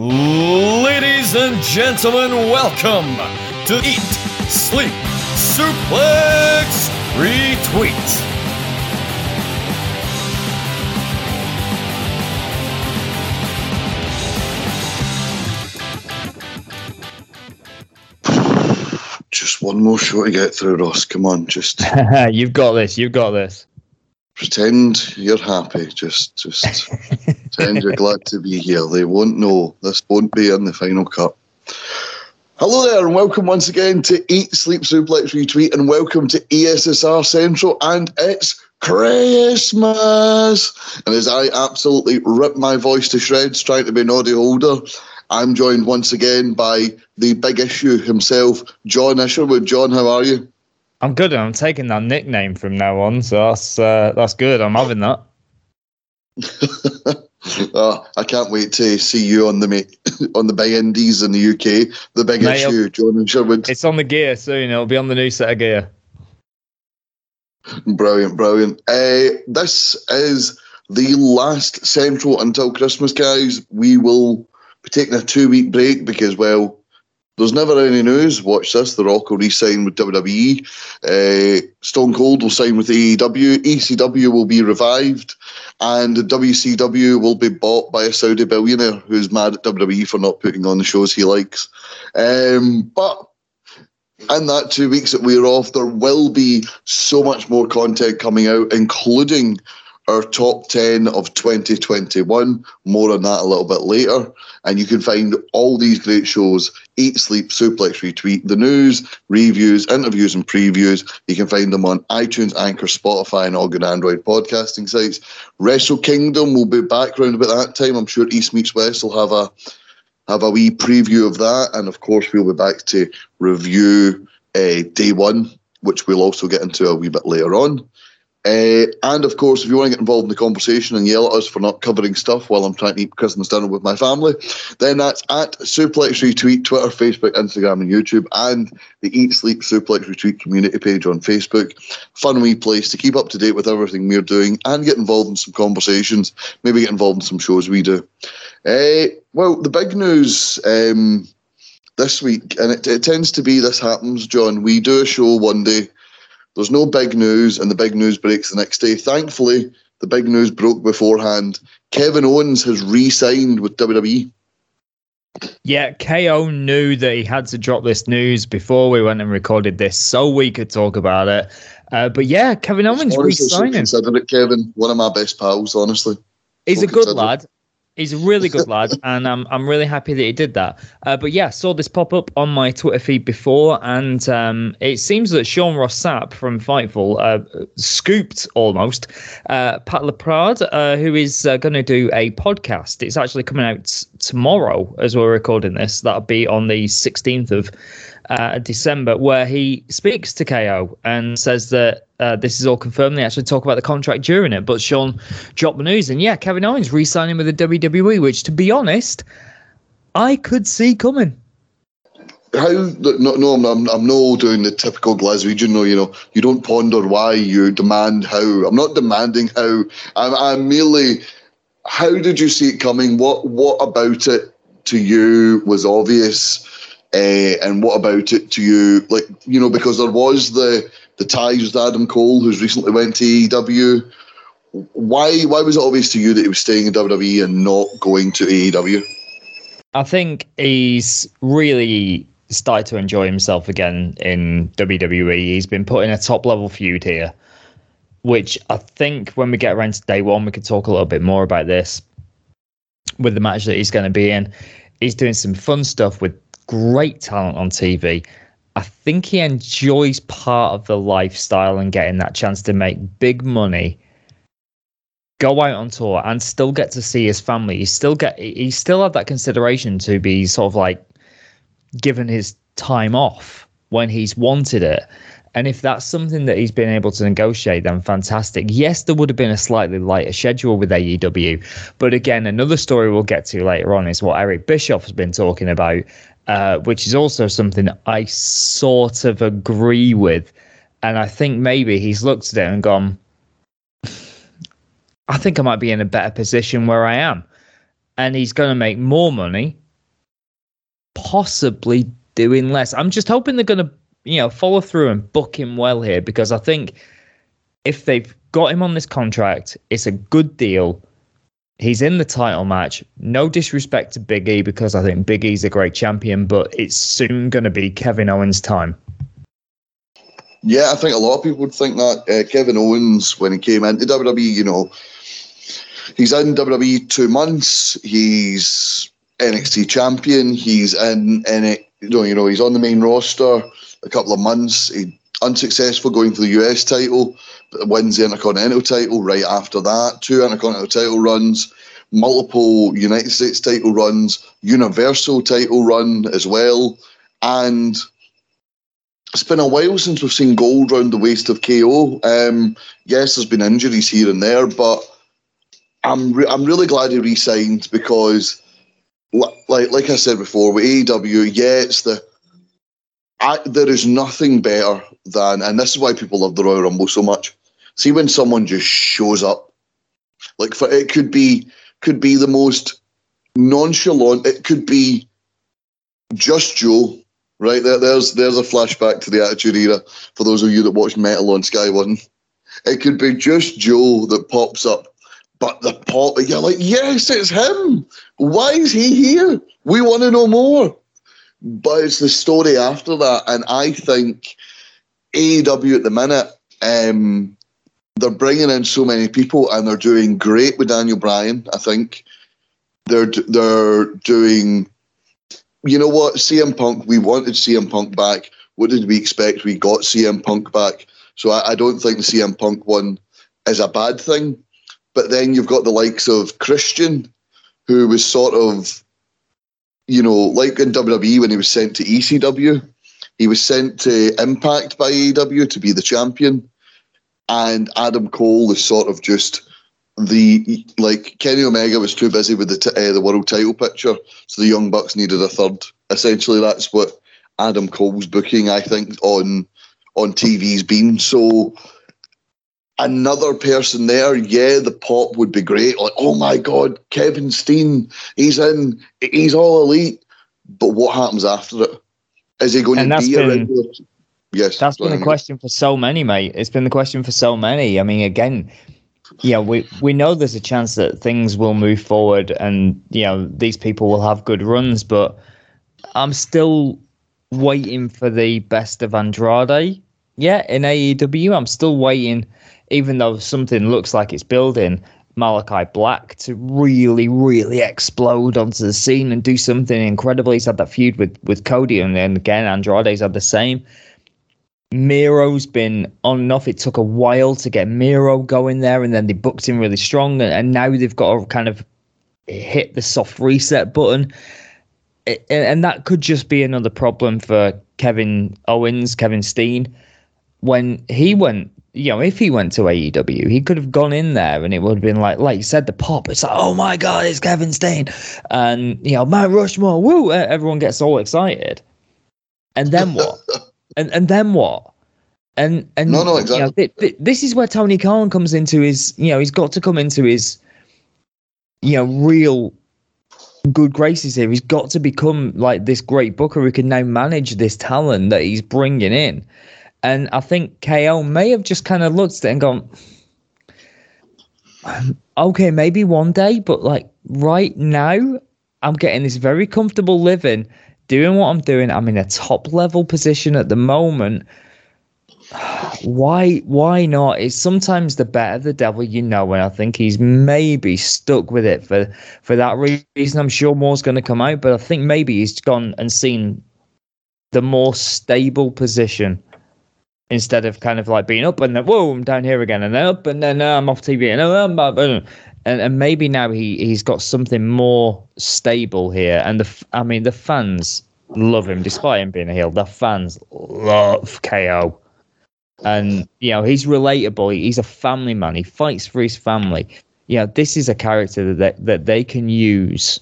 Ladies and gentlemen, welcome to Eat, Sleep, Suplex, Retweet. Just one more show to get through, Ross. Come on, just You've got this. You've got this. pretend you're happy. Just, just pretend you're glad to be here. They won't know. This won't be in the final cut. Hello there, and welcome once again to Eat, Sleep, Suplex, Retweet, and welcome to ESSR Central, and it's Christmas. And as I absolutely rip my voice to shreds trying to be Noddy Holder, I'm joined once again by the big issue himself, John Isherwood. John, how are you? I'm good. I'm taking that nickname from now on, so that's uh, that's good. I'm having that. Oh, I can't wait to see you on the on the big indies in the UK. The big Mate, issue, John Isherwood. It's on the gear soon. It'll be on the new set of gear. Brilliant, brilliant. Uh, this is the last Central until Christmas, guys. We will be taking a two week break because, well, there's never any news. Watch this. The Rock will re-sign with WWE. Uh, Stone Cold will sign with AEW. ECW will be revived, and WCW will be bought by a Saudi billionaire who's mad at WWE for not putting on the shows he likes. Um, but in that two weeks that we're off, there will be so much more content coming out, including our top 10 of 2021. More on that a little bit later. And you can find all these great shows Eat, Sleep, Suplex, Retweet, the news, reviews, interviews, and previews. You can find them on iTunes, Anchor, Spotify, and all good Android podcasting sites. Wrestle Kingdom will be back around about that time. I'm sure East Meets West will have a have a wee preview of that, and of course we'll be back to review uh, day one, which we'll also get into a wee bit later on. Uh, and of course, if you want to get involved in the conversation and yell at us for not covering stuff while I'm trying to eat Christmas dinner with my family, then that's at Suplex Retweet, Twitter, Facebook, Instagram, and YouTube, and the Eat Sleep Suplex Retweet community page on Facebook. Fun wee place to keep up to date with everything we're doing and get involved in some conversations, maybe get involved in some shows we do. Uh, well, the big news um, this week, and it, it tends to be this happens, John. We do a show one day, there's no big news, and the big news breaks the next day. Thankfully, the big news broke beforehand. Kevin Owens has re signed with. WWE. Yeah, KO knew that he had to drop this news before we went and recorded this, so we could talk about it. Uh, but yeah, Kevin Owens should re-signing. Consider it, Kevin. One of my best pals, honestly. He's a good lad. it. He's a really good lad, and I'm I'm really happy that he did that. Uh, but yeah, saw this pop up on my Twitter feed before, and um, it seems that Sean Ross Sapp from Fightful uh, scooped almost uh, Pat Laprade, uh, who is uh, going to do a podcast. It's actually coming out tomorrow as we're recording this. That'll be on the 16th of uh, December, where he speaks to KO and says that uh, this is all confirmed. They actually talk about the contract during it. But Sean dropped the news, and yeah, Kevin Owens re signing with the WWE, which, to be honest, I could see coming. How no no I'm, I'm I'm no doing the typical Glaswegian no you know you don't ponder why you demand how I'm not demanding how I'm I'm merely how did you see it coming what what about it to you was obvious uh, and what about it to you like you know because there was the the ties with Adam Cole who's recently went to AEW why why was it obvious to you that he was staying in WWE and not going to AEW I think he's really started to enjoy himself again in WWE. He's been put in a top level feud here, which I think when we get around to day one, we can talk a little bit more about this with the match that he's going to be in. He's doing some fun stuff with great talent on TV. I think he enjoys part of the lifestyle and getting that chance to make big money go out on tour and still get to see his family. He still get he still had that consideration to be sort of like given his time off when he's wanted it. And if that's something that he's been able to negotiate, then fantastic. Yes, there would have been a slightly lighter schedule with AEW. But again, another story we'll get to later on is what Eric Bischoff has been talking about, uh, which is also something I sort of agree with. And I think maybe he's looked at it and gone, I think I might be in a better position where I am. And he's going to make more money possibly doing less. I'm just hoping they're going to, you know, follow through and book him well here because I think if they've got him on this contract, it's a good deal. He's in the title match. No disrespect to Big E because I think Big E's a great champion, but it's soon going to be Kevin Owens' time. Yeah, I think a lot of people would think that uh, Kevin Owens, when he came into WWE, you know, he's in WWE two months. He's NXT champion. He's in, it, you know, he's on the main roster a couple of months. He unsuccessful going for the US title, wins the Intercontinental title right after that. Two Intercontinental title runs, multiple United States title runs, Universal title run as well, and it's been a while since we've seen gold round the waist of KO. Um, yes, there's been injuries here and there, but I'm re- I'm really glad he re-signed because, like like I said before, with AEW, yeah, it's the I, there is nothing better than, and this is why people love the Royal Rumble so much. See when someone just shows up, like for it could be could be the most nonchalant. It could be just Joe Right there, there's there's a flashback to the Attitude Era for those of you that watched Metal on Sky One. It could be just Joe that pops up, but the pop you're like, yes, it's him. Why is he here? We want to know more. But it's the story after that, and I think AEW at the minute, um, they're bringing in so many people, and they're doing great with Daniel Bryan. I think they're they're doing you know what? CM Punk, we wanted CM Punk back. What did we expect? We got CM Punk back. So I, I don't think the CM Punk one is a bad thing. But then you've got the likes of Christian, who was sort of, you know, like in WWE when he was sent to ECW, he was sent to Impact by AEW to be the champion. And Adam Cole is sort of just the like Kenny Omega was too busy with the t- uh, the world title picture, so the Young Bucks needed a third. Essentially, that's what Adam Cole's booking, I think, on on TV's been. So another person there, yeah, the pop would be great. Like, oh my god, Kevin Steen, he's in, he's all elite. But what happens after it? Is he going and to be been, a regular? Yes, that's been a question for so many, mate. It's been the question for so many. I mean, again yeah, we we know there's a chance that things will move forward, and you know these people will have good runs, but I'm still waiting for the best of Andrade. Yeah, in AEW, I'm still waiting, even though something looks like it's building. Malachi Black to really, really explode onto the scene and do something incredible. He's had that feud with with Cody, and then again Andrade's had the same. Miro's been on and off. It took a while to get Miro going there, and then they booked him really strong, and, and now they've got to kind of hit the soft reset button. And that could just be another problem for Kevin Owens, Kevin Steen. When he went, you know, if he went to AEW, he could have gone in there and it would have been like, like you said, the pop. It's like, oh my God, it's Kevin Steen. And, you know, Mount Rushmore, woo, everyone gets all excited. And then what? and and then what? And and no, no, exactly. You know, th- th- this is where Tony Khan comes into his. You know, he's got to come into his. You know, real good graces here. He's got to become like this great booker who can now manage this talent that he's bringing in. And I think KO may have just kind of looked at it and gone, okay, maybe one day, but like right now, I'm getting this very comfortable living doing what I'm doing. I'm in a top level position at the moment. Why why not? It's sometimes the better the devil you know, and I think he's maybe stuck with it for for that reason. I'm sure more's going to come out, but I think maybe he's gone and seen the more stable position instead of kind of like being up and then whoa, I'm down here again, and then up and then uh, I'm off TV and uh, and and and maybe now he he's got something more stable here. And the I mean the fans love him despite him being a heel. The fans love KO, and you know he's relatable. He's a family man. He fights for his family. Yeah, this is a character that that they can use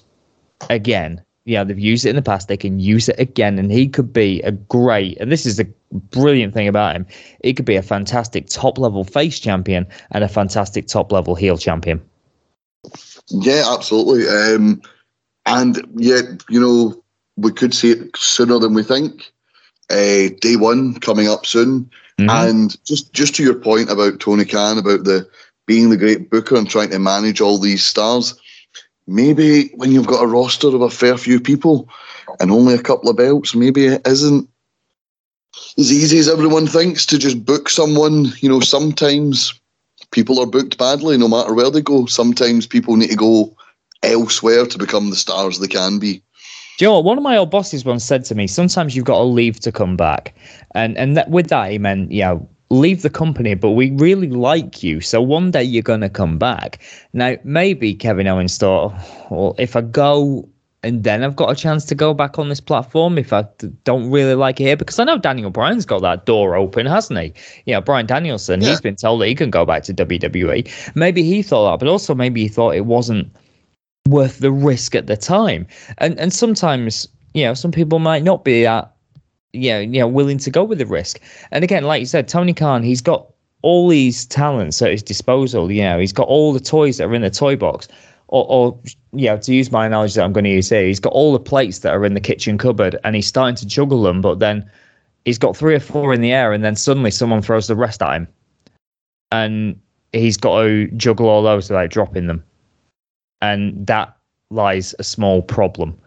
again. Yeah, they've used it in the past. They can use it again, and he could be a great. And this is the brilliant thing about him. He could be a fantastic top level face champion and a fantastic top level heel champion. Yeah, absolutely. Um, and yet, you know, we could see it sooner than we think. Uh, day one coming up soon, mm-hmm. and just just to your point about Tony Khan about the being the great booker and trying to manage all these stars. Maybe when you've got a roster of a fair few people and only a couple of belts, maybe it isn't as easy as everyone thinks to just book someone. You know, sometimes people are booked badly no matter where they go. Sometimes people need to go elsewhere to become the stars they can be. Do you know what? One of my old bosses once said to me, sometimes you've got to leave to come back. And and that, with that, he meant, you know, leave the company, but we really like you. So one day you're going to come back. Now, maybe Kevin Owens thought, well, if I go and then I've got a chance to go back on this platform if I don't really like it here, because I know Daniel Bryan's got that door open, hasn't he? You know, Bryan Danielson, yeah. he's been told that he can go back to WWE. Maybe he thought that, but also maybe he thought it wasn't worth the risk at the time. And and sometimes, you know, some people might not be that you know, you know, willing to go with the risk. And again, like you said, Tony Khan, he's got all these talents at his disposal. You know, he's got all the toys that are in the toy box. Or, or you know, to use my analogy that I'm going to use here, he's got all the plates that are in the kitchen cupboard and he's starting to juggle them, but then he's got three or four in the air and then suddenly someone throws the rest at him. And he's got to juggle all those without dropping them. And that lies a small problem.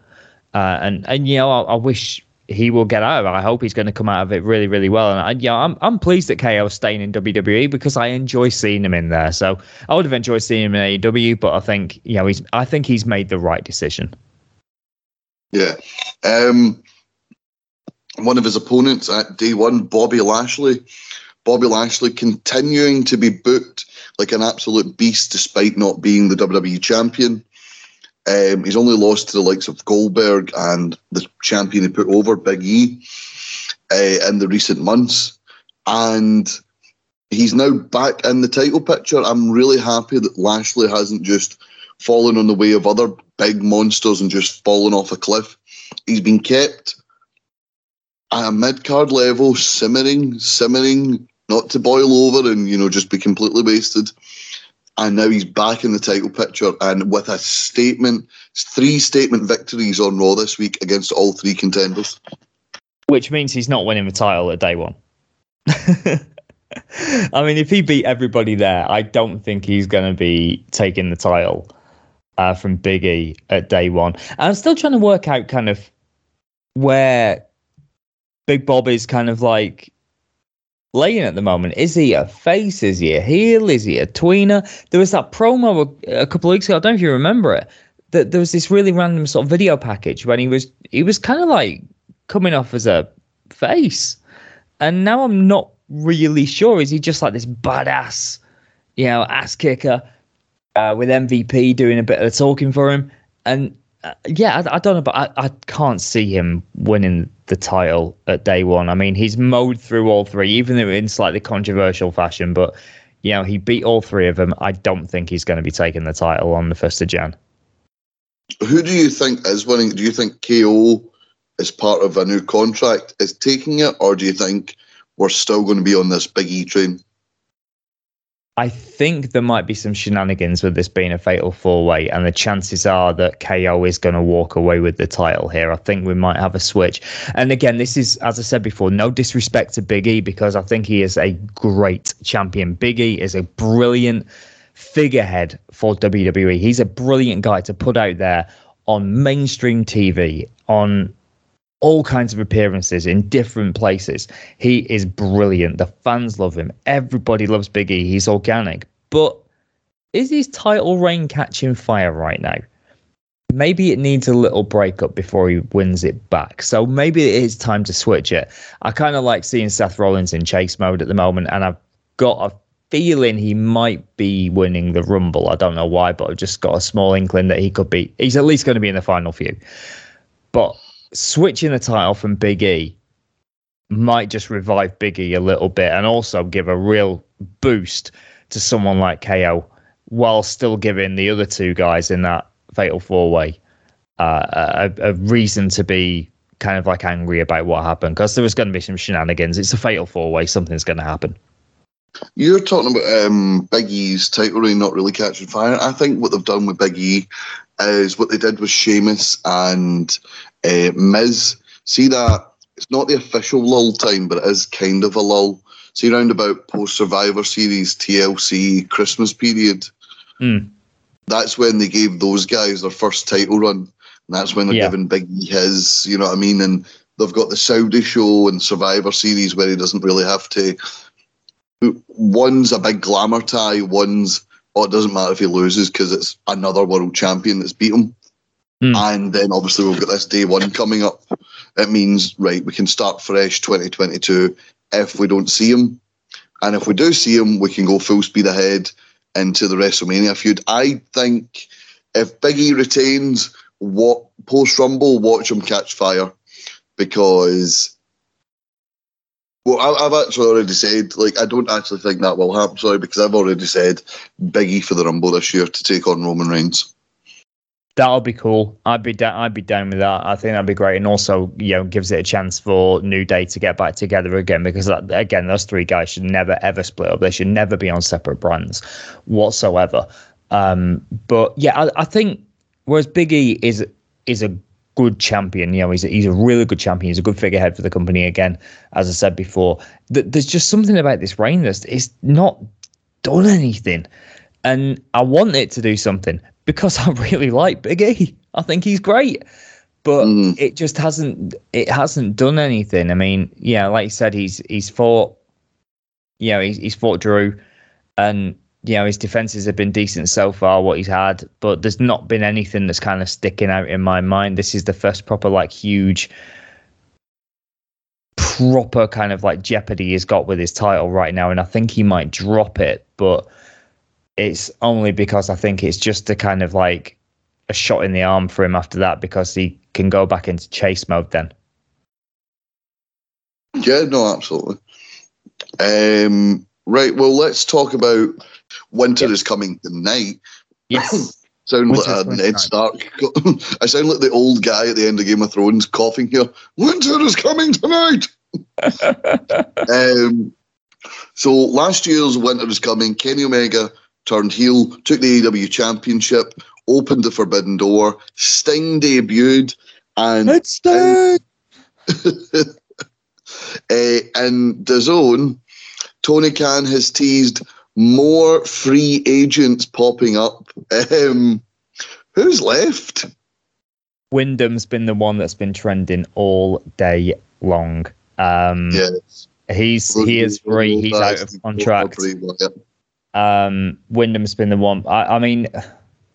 Uh, and, and, you know, I, I wish he will get out of it. I hope he's going to come out of it really, really well. And I, yeah, I'm I'm pleased that KO is staying in WWE because I enjoy seeing him in there. So I would have enjoyed seeing him in AEW, but I think you know he's I think he's made the right decision. Yeah. Um, one of his opponents at day one, Bobby Lashley. Bobby Lashley continuing to be booked like an absolute beast despite not being the WWE champion. Um, he's only lost to the likes of Goldberg and the champion he put over, Big E, uh, in the recent months. And he's now back in the title picture. I'm really happy that Lashley hasn't just fallen on the way of other big monsters and just fallen off a cliff. He's been kept at a mid card level, simmering, simmering, not to boil over and, you know, just be completely wasted and now he's back in the title picture and with a statement, three statement victories on Raw this week against all three contenders. Which means he's not winning the title at day one. I mean, if he beat everybody there, I don't think he's going to be taking the title uh, from Big E at day one. I'm still trying to work out kind of where Big Bob is kind of like laying at the moment. Is he a face? Is he a heel? Is he a tweener? There was that promo a, couple of weeks ago. I don't know if you remember it. That there was this really random sort of video package when he was he was kind of like coming off as a face, and now I'm not really sure. Is he just like this badass, you know, ass kicker uh, with MVP doing a bit of talking for him? And uh, yeah, I, I, don't know, but I, I can't see him winning the title at day one. I mean, he's mowed through all three, even though in slightly controversial fashion. But you know, he beat all three of them. I don't think he's going to be taking the title on the first of Jan. Who do you think is winning? Do you think KO, is part of a new contract, is taking it, or do you think we're still going to be on this big E train? I think there might be some shenanigans with this being a fatal four way, and the chances are that KO is going to walk away with the title here. I think we might have a switch. And again, this is, as I said before, no disrespect to Big E because I think he is a great champion. Big E is a brilliant figurehead for WWE. He's a brilliant guy to put out there on mainstream TV, on all kinds of appearances in different places. He is brilliant. The fans love him. Everybody loves Big E. He's organic. But is his title reign catching fire right now? Maybe it needs a little breakup before he wins it back. So maybe it is time to switch it. I kind of like seeing Seth Rollins in chase mode at the moment, and I've got a feeling he might be winning the Rumble. I don't know why, but I've just got a small inkling that he could be. He's at least going to be in the final few. But switching the title from Big E might just revive Big E a little bit and also give a real boost to someone like KO while still giving the other two guys in that fatal four way uh, a, a, reason to be kind of like angry about what happened because there was going to be some shenanigans. It's a fatal four way, something's going to happen. You're talking about um, Big E's title reign not really catching fire. I think what they've done with Big E is what they did with Sheamus and uh, Miz. See that it's not the official lull time, but it is kind of a lull. See, around about post Survivor Series, TLC, Christmas period, Mm. that's when they gave those guys their first title run. And that's when they're Yeah. giving Big E his, you know what I mean? And they've got the Saudi show and Survivor Series where he doesn't really have to. One's a big glamour tie, one's, oh, it doesn't matter if he loses because it's another world champion that's beat him. Hmm. And then obviously we've got this day one coming up. It means, right, we can start fresh 2022 if we don't see him. And if we do see him, we can go full speed ahead into the WrestleMania feud. I think if Biggie retains, what post Rumble, watch him catch fire because. Well, I, I've actually already said, like, I don't actually think that will happen. Sorry, because I've already said Biggie for the Rumble this year to take on Roman Reigns. That'll be cool. I'd be down. I'd be down with that. I think that'd be great, and also you know gives it a chance for New Day to get back together again because that, again, those three guys should never ever split up. They should never be on separate brands whatsoever. Um, but yeah, I, I think whereas Big E is is a good champion. You know, he's a, he's a really good champion. He's a good figurehead for the company. Again, as I said before, th- there's just something about this reign that's it's not done anything, and I want it to do something because I really like Big E. I think he's great, but Mhm. it just hasn't it hasn't done anything. I mean, yeah, like you said, he's he's fought, you know, he's he's fought Drew, and you know his defenses have been decent so far. What he's had, but there's not been anything that's kind of sticking out in my mind. This is the first proper like huge. Proper kind of like jeopardy he's got with his title right now, and I think he might drop it, but it's only because I think it's just a kind of like a shot in the arm for him after that because he can go back into chase mode then. Yeah, no, absolutely. Um, right, well, let's talk about Winter Yep. is Coming Tonight. Yes. Sound like a Ned Stark. I sound like the old guy at the end of Game of Thrones coughing here. Winter is coming tonight. um, so last year's Winter is Coming, Kenny Omega turned heel, took the AEW Championship, opened the Forbidden Door, Sting debuted, and Let's start. uh, and the zone, Tony Khan has teased more free agents popping up. Um, who's left? Wyndham's been the one that's been trending all day long. Um, Yes. he's he is free. He's out of contract. Um, Wyndham's been the one. I, I mean,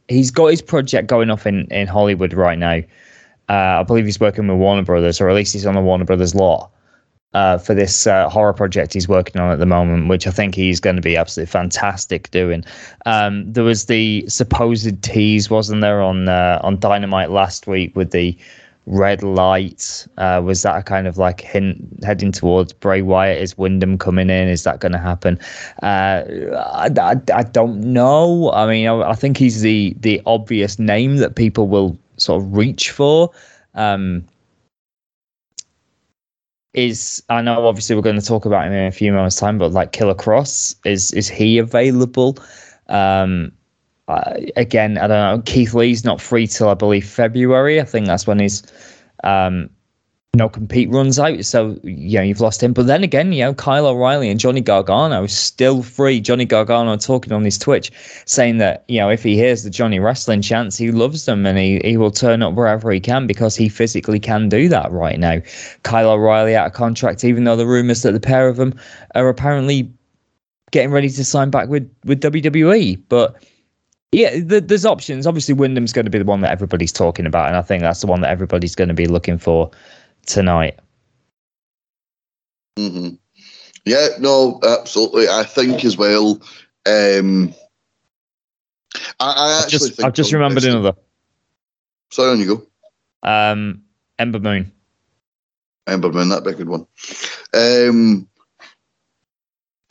he's got his project going off in, in Hollywood right now. Uh, I believe he's working with Warner Brothers, or at least he's on the Warner Brothers lot uh, for this uh, horror project he's working on at the moment, which I think he's going to be absolutely fantastic doing. Um, there was the supposed tease, wasn't there, on uh, on Dynamite last week with the red light? Uh, was that a kind of like hint heading towards Bray Wyatt? Is Wyndham coming in? Is that going to happen? Uh, I, I, I don't know. I mean, I, I think he's the the obvious name that people will sort of reach for. Um, is I know obviously we're going to talk about him in a few moments time, but like Killer Kross is is he available? Um, uh, again, I don't know. Keith Lee's not free till I believe February. I think that's when his um, no compete runs out. So you know you've lost him. But then again, you know Kyle O'Reilly and Johnny Gargano still free. Johnny Gargano talking on his Twitch saying that you know if he hears the Johnny Wrestling chants, he loves them and he he will turn up wherever he can because he physically can do that right now. Kyle O'Reilly out of contract, even though the rumors that the pair of them are apparently getting ready to sign back with with WWE, but. Yeah, th there's options. Obviously, Wyndham's going to be the one that everybody's talking about, and I think that's the one that everybody's going to be looking for tonight. hmm Yeah, no, absolutely. I think as well. Um, I, I I've actually just, I've just remembered Preston- another. Sorry, on you go. Um, Ember Moon. Ember Moon, that'd be a good one. Um,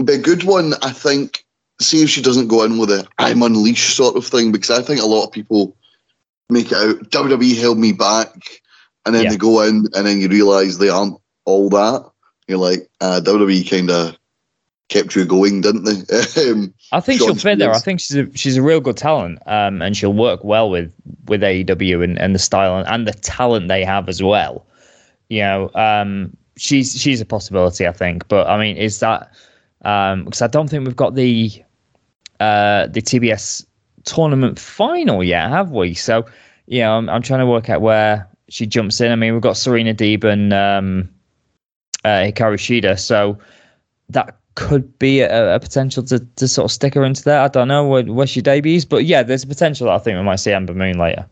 be a good one, I think. See if she doesn't go in with a "I'm unleashed" sort of thing, because I think a lot of people make it out WWE held me back, and then Yeah. they go in, and then you realise they aren't all that. You're like, uh, WWE kind of kept you going, didn't they? um, I think Sean she'll fit there. I think she's a, she's a real good talent, um, and she'll work well with with AEW and, and the style and, and the talent they have as well. You know, um, she's she's a possibility, I think. But I mean, is that because I don't think we've got the uh, the TBS tournament final yet, have we? So, you know, I'm, I'm trying to work out where she jumps in. I mean, we've got Serena Deeb and um, uh, Hikaru Shida, so that could be a, a potential to, to sort of stick her into there. I don't know where, where she debuts, but yeah, there's a potential. That I think we might see Ember Moon later.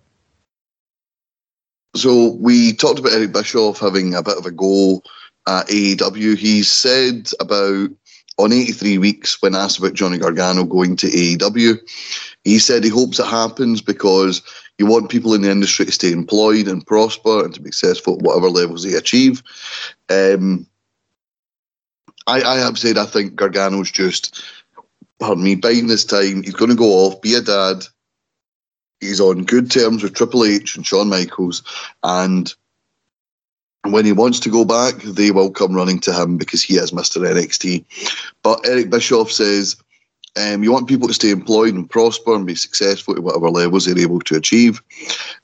So we talked about Eric Bischoff having a bit of a go at AEW. He said about on 83 weeks when asked about Johnny Gargano going to AEW, he said he hopes it happens because you want people in the industry to stay employed and prosper and to be successful at whatever levels they achieve. Um, I, I have said I think Gargano's just, pardon me, buying this time. He's going to go off, be a dad. He's on good terms with Triple H and Shawn Michaels, and when he wants to go back, they will come running to him because he is Mr. NXT. But Eric Bischoff says um, you want people to stay employed and prosper and be successful at whatever levels they're able to achieve.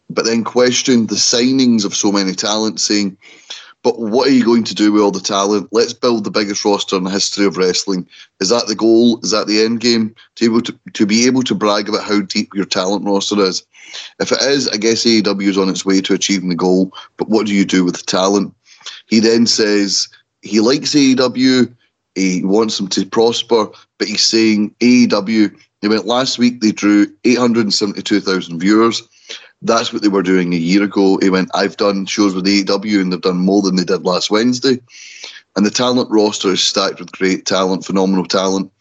But then question the signings of so many talents, saying, but what are you going to do with all the talent? Let's build the biggest roster in the history of wrestling. Is that the goal? Is that the end game? To, able to, to be able to brag about how deep your talent roster is. If it is, I guess AEW is on its way to achieving the goal. But what do you do with the talent? He then says he likes AEW. He wants them to prosper, but he's saying AEW. They went last week. They drew 872,000 viewers. That's what they were doing a year ago. He went, I've done shows with AEW and they've done more than they did last Wednesday. And the talent roster is stacked with great talent, phenomenal talent.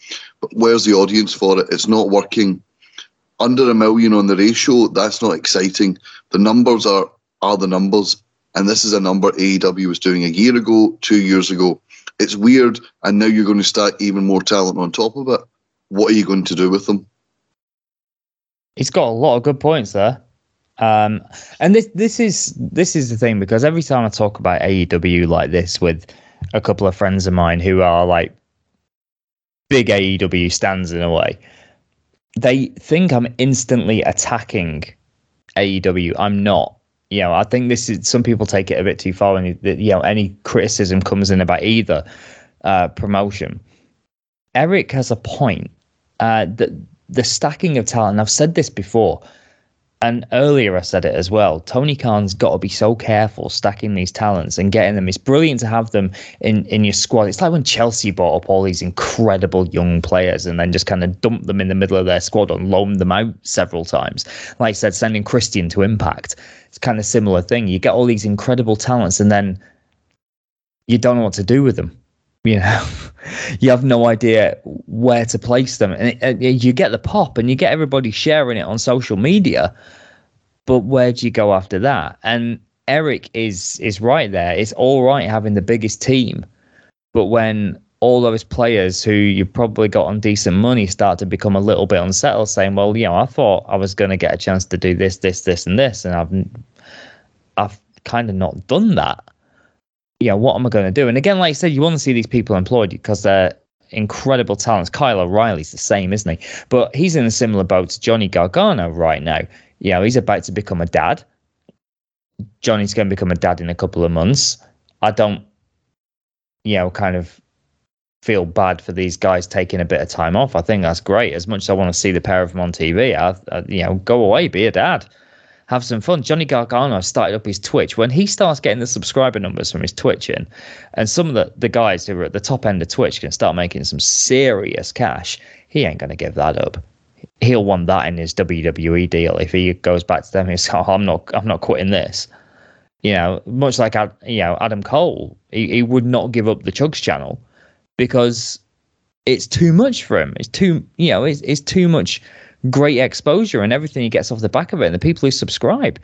But where's the audience for it? It's not working. Under a million on the ratio, that's not exciting. The numbers are are the numbers. And this is a number AEW was doing a year ago, two years ago. It's weird. And now you're going to stack even more talent on top of it. What are you going to do with them? He's got a lot of good points there. Um, and this this is this is the thing because every time I talk about AEW like this with a couple of friends of mine who are like big AEW stands in a way, they think I'm instantly attacking AEW. I'm not. You know, I think this is some people take it a bit too far, and you know, any criticism comes in about either uh, promotion. Eric has a point. Uh, that the stacking of talent. I've said this before and earlier I said it as well. Tony Khan's got to be so careful stacking these talents and getting them. It's brilliant to have them in in your squad. It's like when Chelsea bought up all these incredible young players and then just kind of dumped them in the middle of their squad and loaned them out several times. Like I said, sending Christian to Impact. It's kind of similar thing. You get all these incredible talents and then you don't know what to do with them. You know, you have no idea where to place them, and it, uh, it, you get the pop, and you get everybody sharing it on social media. But where do you go after that? And Eric is is right there. It's all right having the biggest team, but when all those players who you probably got on decent money start to become a little bit unsettled, saying, "Well, you know, I thought I was going to get a chance to do this, this, this, and this, and I've I've kind of not done that." Yeah, what am I going to do? And again, like I said, you want to see these people employed because they're incredible talents. Kyle O'Reilly's the same, isn't he? But he's in a similar boat to Johnny Gargano right now. You know, he's about to become a dad. Johnny's going to become a dad in a couple of months. I don't, you know, kind of feel bad for these guys taking a bit of time off. I think that's great. As much as I want to see the pair of them on TV, I, I, you know, go away, be a dad have some fun. Johnny Gargano started up his Twitch. When he starts getting the subscriber numbers from his Twitch in, and some of the, the guys who are at the top end of Twitch can start making some serious cash, he ain't going to give that up. He'll want that in his WWE deal if he goes back to them he's oh, I'm not, I'm not quitting this. You know, much like you know Adam Cole, he, he would not give up the Chugs channel because it's too much for him. It's too, you know, it's, it's too much great exposure and everything he gets off the back of it, and the people who subscribe.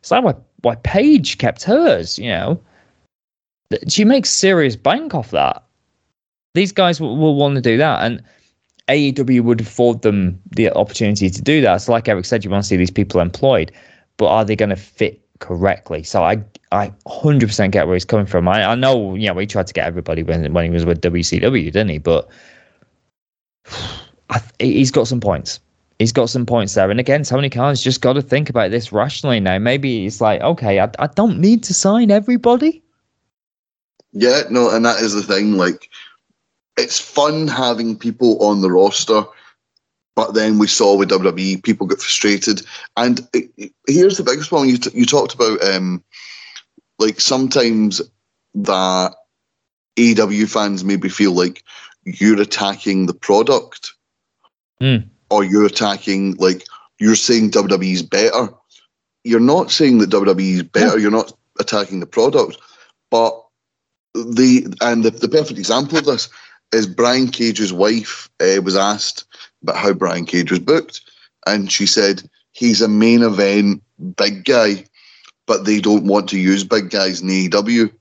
It's like why why Paige kept hers, you know. She makes serious bank off that. These guys will, will want to do that, and AEW would afford them the opportunity to do that. So, like Eric said, you want to see these people employed, but are they going to fit correctly? So, I I 100% get where he's coming from. I, I know, you know, he tried to get everybody when when he was with WCW, didn't he? But I, he's got some points. He's got some points there. And again, Tony Khan's just got to think about this rationally now. Maybe it's like, okay, I, I don't need to sign everybody. Yeah, no, and that is the thing. Like, it's fun having people on the roster, but then we saw with WWE, people get frustrated. And it, it, here's the biggest one: you t- you talked about, um, like sometimes that AEW fans maybe feel like you're attacking the product, mm. Or you're attacking like you're saying WWE's better. You're not saying that WWE's better. You're not attacking the product, but the and the, the perfect example of this is Brian Cage's wife uh, was asked about how Brian Cage was booked, and she said he's a main event big guy, but they don't want to use big guys in AEW,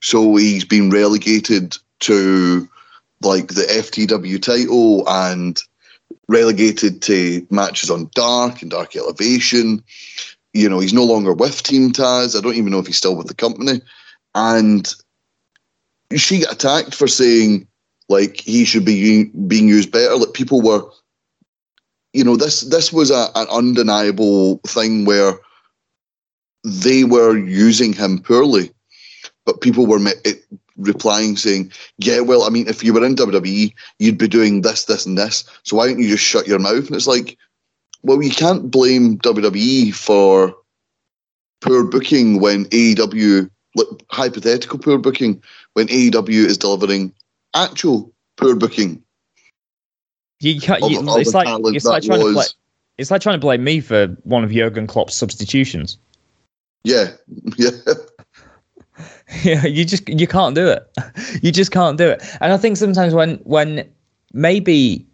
so he's been relegated to like the FTW title and relegated to matches on Dark and Dark Elevation. You know, he's no longer with Team Taz. I don't even know if he's still with the company. And she got attacked for saying like he should be being used better. Like people were, you know, this this was a, an undeniable thing where they were using him poorly, but people were it, replying saying, "Yeah, well, I mean, if you were in WWE, you'd be doing this, this, and this. So why don't you just shut your mouth?" And it's like, well, you can't blame WWE for poor booking when AEW, like, hypothetical poor booking when AEW is delivering actual poor booking. You can't. You, of, it's of like it's like trying was, to play. It's like trying to blame me for one of Jurgen Klopp's substitutions. Yeah, yeah. yeah, you just you can't do it. You just can't do it. And I think sometimes when when maybe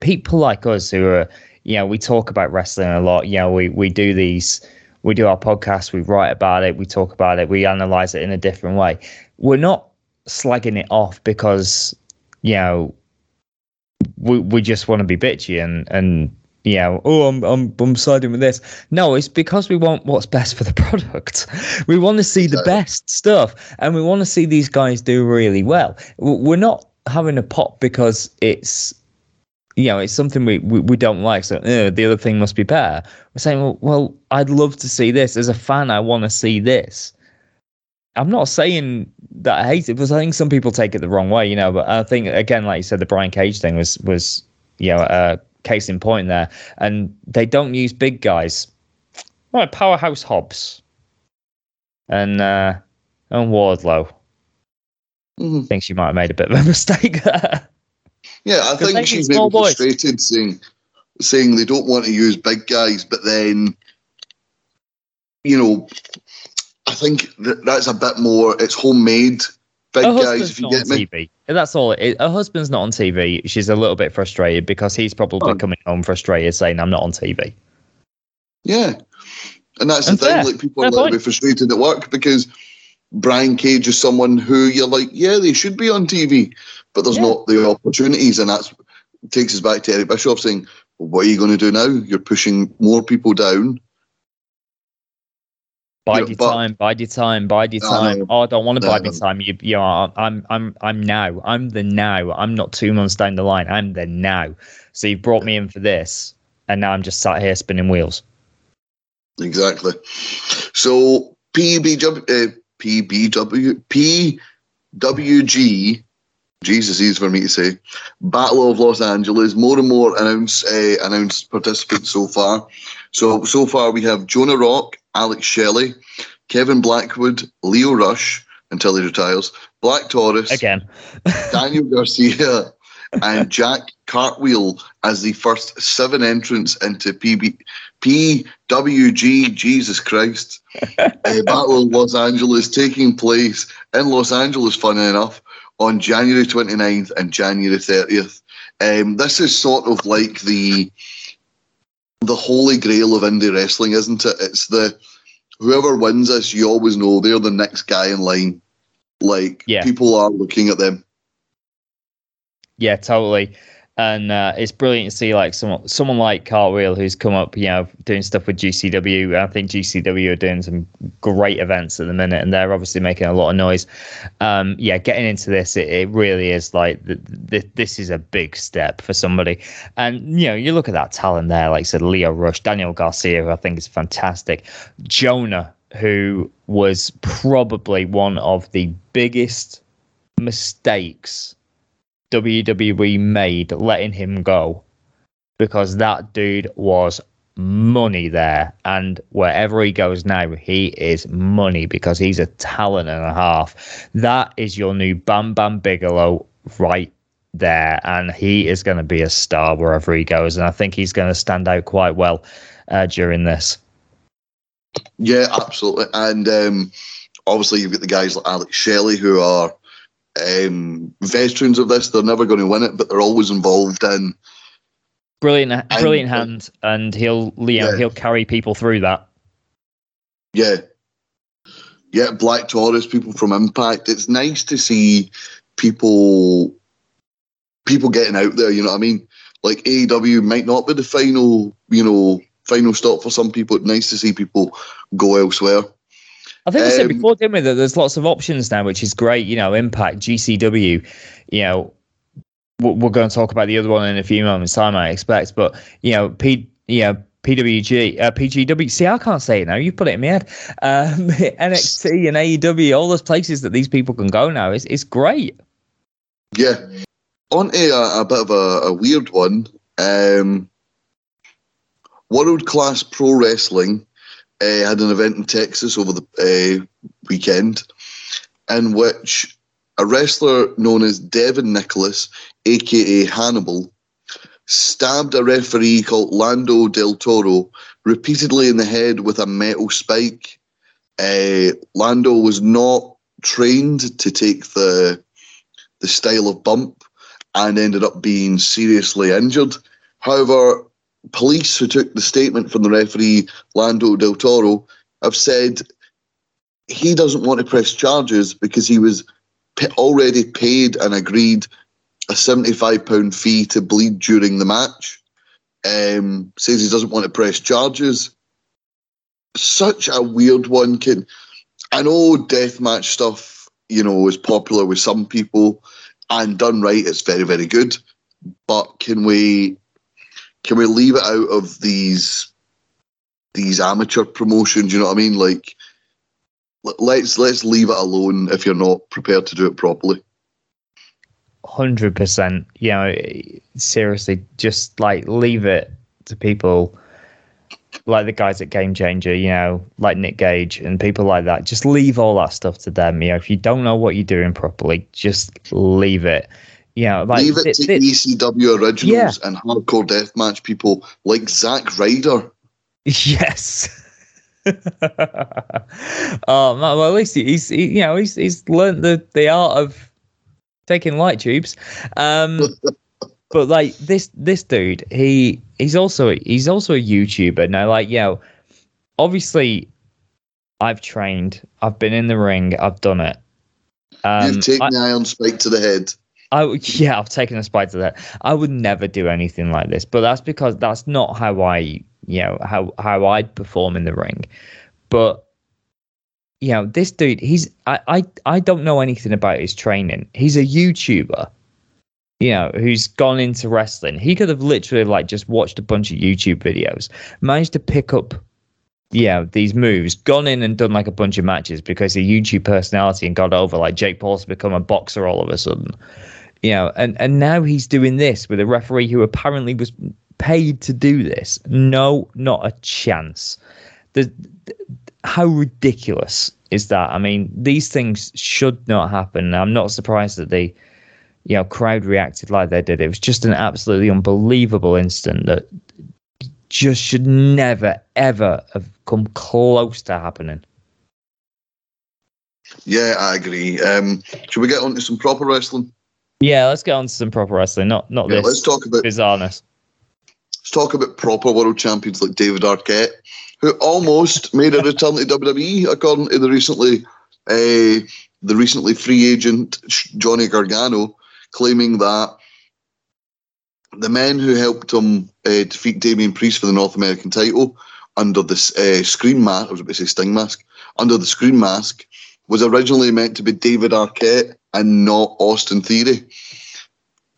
people like us who are you know we talk about wrestling a lot. You know we we do these we do our podcast, we write about it, we talk about it, we analyze it in a different way. We're not slagging it off because you know we we just want to be bitchy and and know, oh, I'm I'm I'm siding with this. No, it's because we want what's best for the product. We want to see the best stuff, and we want to see these guys do really well. We're not having a pop because it's you know it's something we we, we don't like. So uh, the other thing must be better. We're saying, well, well, I'd love to see this as a fan. I want to see this. I'm not saying that I hate it because I think some people take it the wrong way, you know. But I think again, like you said, the Brian Cage thing was was you know a case in point there, and they don't use big guys. Right, powerhouse Hobbs and uh, and Wardlow. Mm-hmm. Think she might have made a bit of a mistake there. Yeah, I think she's maybe frustrated saying saying they don't want to use big guys, but then you know I think that that's a bit more. It's homemade. Big her guys, if you get me. TV. That's all. It, her husband's not on TV. She's a little bit frustrated because he's probably oh. coming home frustrated, saying, "I'm not on TV." Yeah, and that's and the fair. thing. Like people fair are a little bit frustrated at work because Brian Cage is someone who you're like, yeah, they should be on TV, but there's yeah. not the opportunities, and that takes us back to Eric Bischoff saying, well, "What are you going to do now? You're pushing more people down." Bide your time, bide your time, bide your time. oh, I don't want to bide your time. You, you are. I'm, I'm, I'm now. I'm the now. I'm not two months down the line. I'm the now. So you brought me in for this, and now I'm just sat here spinning wheels. Exactly. So PBW, uh, PBW, PWG. Jesus, easy for me to say. Battle of Los Angeles. More and more announced uh, announced participants so far. So so far we have Jonah Rock, Alex Shelley, Kevin Blackwood, Lio Rush until he retires, Black Taurus again, Daniel Garcia, and Jack Cartwheel as the first seven entrants into PB, PWG. Jesus Christ, A Battle of Los Angeles taking place in Los Angeles. Funny enough, on January 29th and January 30th. Um, this is sort of like the the holy grail of indie wrestling, isn't it? It's the whoever wins this, you always know they're the next guy in line. Like yeah. people are looking at them. Yeah, totally. And uh, it's brilliant to see like someone someone like Cartwheel who's come up, you know, doing stuff with GCW. I think GCW are doing some great events at the minute, and they're obviously making a lot of noise. Um, yeah, getting into this, it, it really is like the, the, this is a big step for somebody. And you know, you look at that talent there, like I said, Lio Rush, Daniel Garcia, who I think is fantastic, Jonah, who was probably one of the biggest mistakes WWE made letting him go because that dude was money there. And wherever he goes now, he is money because he's a talent and a half. That is your new Bam Bam Bigelow right there. And he is going to be a star wherever he goes. And I think he's going to stand out quite well uh, during this. Yeah, absolutely. And um, obviously, you've got the guys like Alex Shelley who are um, veterans of this. They're never going to win it, but they're always involved in. Brilliant, brilliant and, hand, and he'll you know, yeah. he'll carry people through that. Yeah, yeah. Black Taurus, people from Impact. It's nice to see people, people getting out there. You know what I mean? Like AEW might not be the final, you know, final stop for some people. It's nice to see people go elsewhere. I think I said um, before, didn't we, that there's lots of options now, which is great. You know, Impact, GCW, you know, we're going to talk about the other one in a few moments' time, I expect. But, you know, P, you know, PWG, uh, PGW. See, I can't say it now. You put it in my head. Um, NXT and AEW, all those places that these people can go now. It's, it's great. Yeah. On a, a bit of a, a weird one, um, World Class Pro Wrestling uh, had an event in Texas over the uh, weekend in which a wrestler known as Devon Nicholson, aka Hannibal, stabbed a referee called Lando Del Toro repeatedly in the head with a metal spike. Uh, Lando was not trained to take the the style of bump and ended up being seriously injured. However, police who took the statement from the referee Lando Del Toro have said he doesn't want to press charges because he was already paid and agreed a £75 fee to bleed during the match. Um, says he doesn't want to press charges. Such a weird one. Can I know deathmatch stuff, you know, is popular with some people, and done right, it's very, very good. But can we can we leave it out of these these amateur promotions? You know what I mean? Like, let's let's leave it alone if you're not prepared to do it properly. Hundred percent. You know, seriously, just like leave it to people like the guys at Game Changer, you know, like Nick Gage and people like that. Just leave all that stuff to them. You know, if you don't know what you're doing properly, just leave it know, like leave it to ECW originals yeah. and hardcore deathmatch people like Zack Ryder. Yes. oh well at least he's he, you know he's he's learned the the art of taking light tubes. Um, but like this this dude, he he's also he's also a YouTuber now. Like you know, obviously, I've trained, I've been in the ring, I've done it. Um, You've taken I, the iron spike to the head. I yeah, I've taken a spite to that. I would never do anything like this, but that's because that's not how I you know how how I'd perform in the ring. But you know, this dude, he's I I I don't know anything about his training. He's a YouTuber. You know, who's gone into wrestling. He could have literally like just watched a bunch of YouTube videos, managed to pick up yeah, these moves, gone in and done like a bunch of matches because a YouTube personality and got over. Like Jake Paul's become a boxer all of a sudden you know, and and now he's doing this with a referee who apparently was paid to do this. No, not a chance. The, the, how ridiculous is that? I mean, these things should not happen. I'm not surprised that the you know crowd reacted like they did. It was just an absolutely unbelievable incident that just should never ever have come close to happening. Yeah, I agree. Um, should we get on to some proper wrestling? Yeah, let's get on to some proper wrestling. Not not yeah, this. Let's talk about bizarreness. Let's talk about proper world champions like David Arquette, who almost made a return to WWE, according to the recently uh, the recently free agent Johnny Gargano, claiming that the men who helped him uh, defeat Damian Priest for the North American title under this uh, screen mask, I was about to say sting mask, under the screen mask, was originally meant to be David Arquette and not Austin Theory.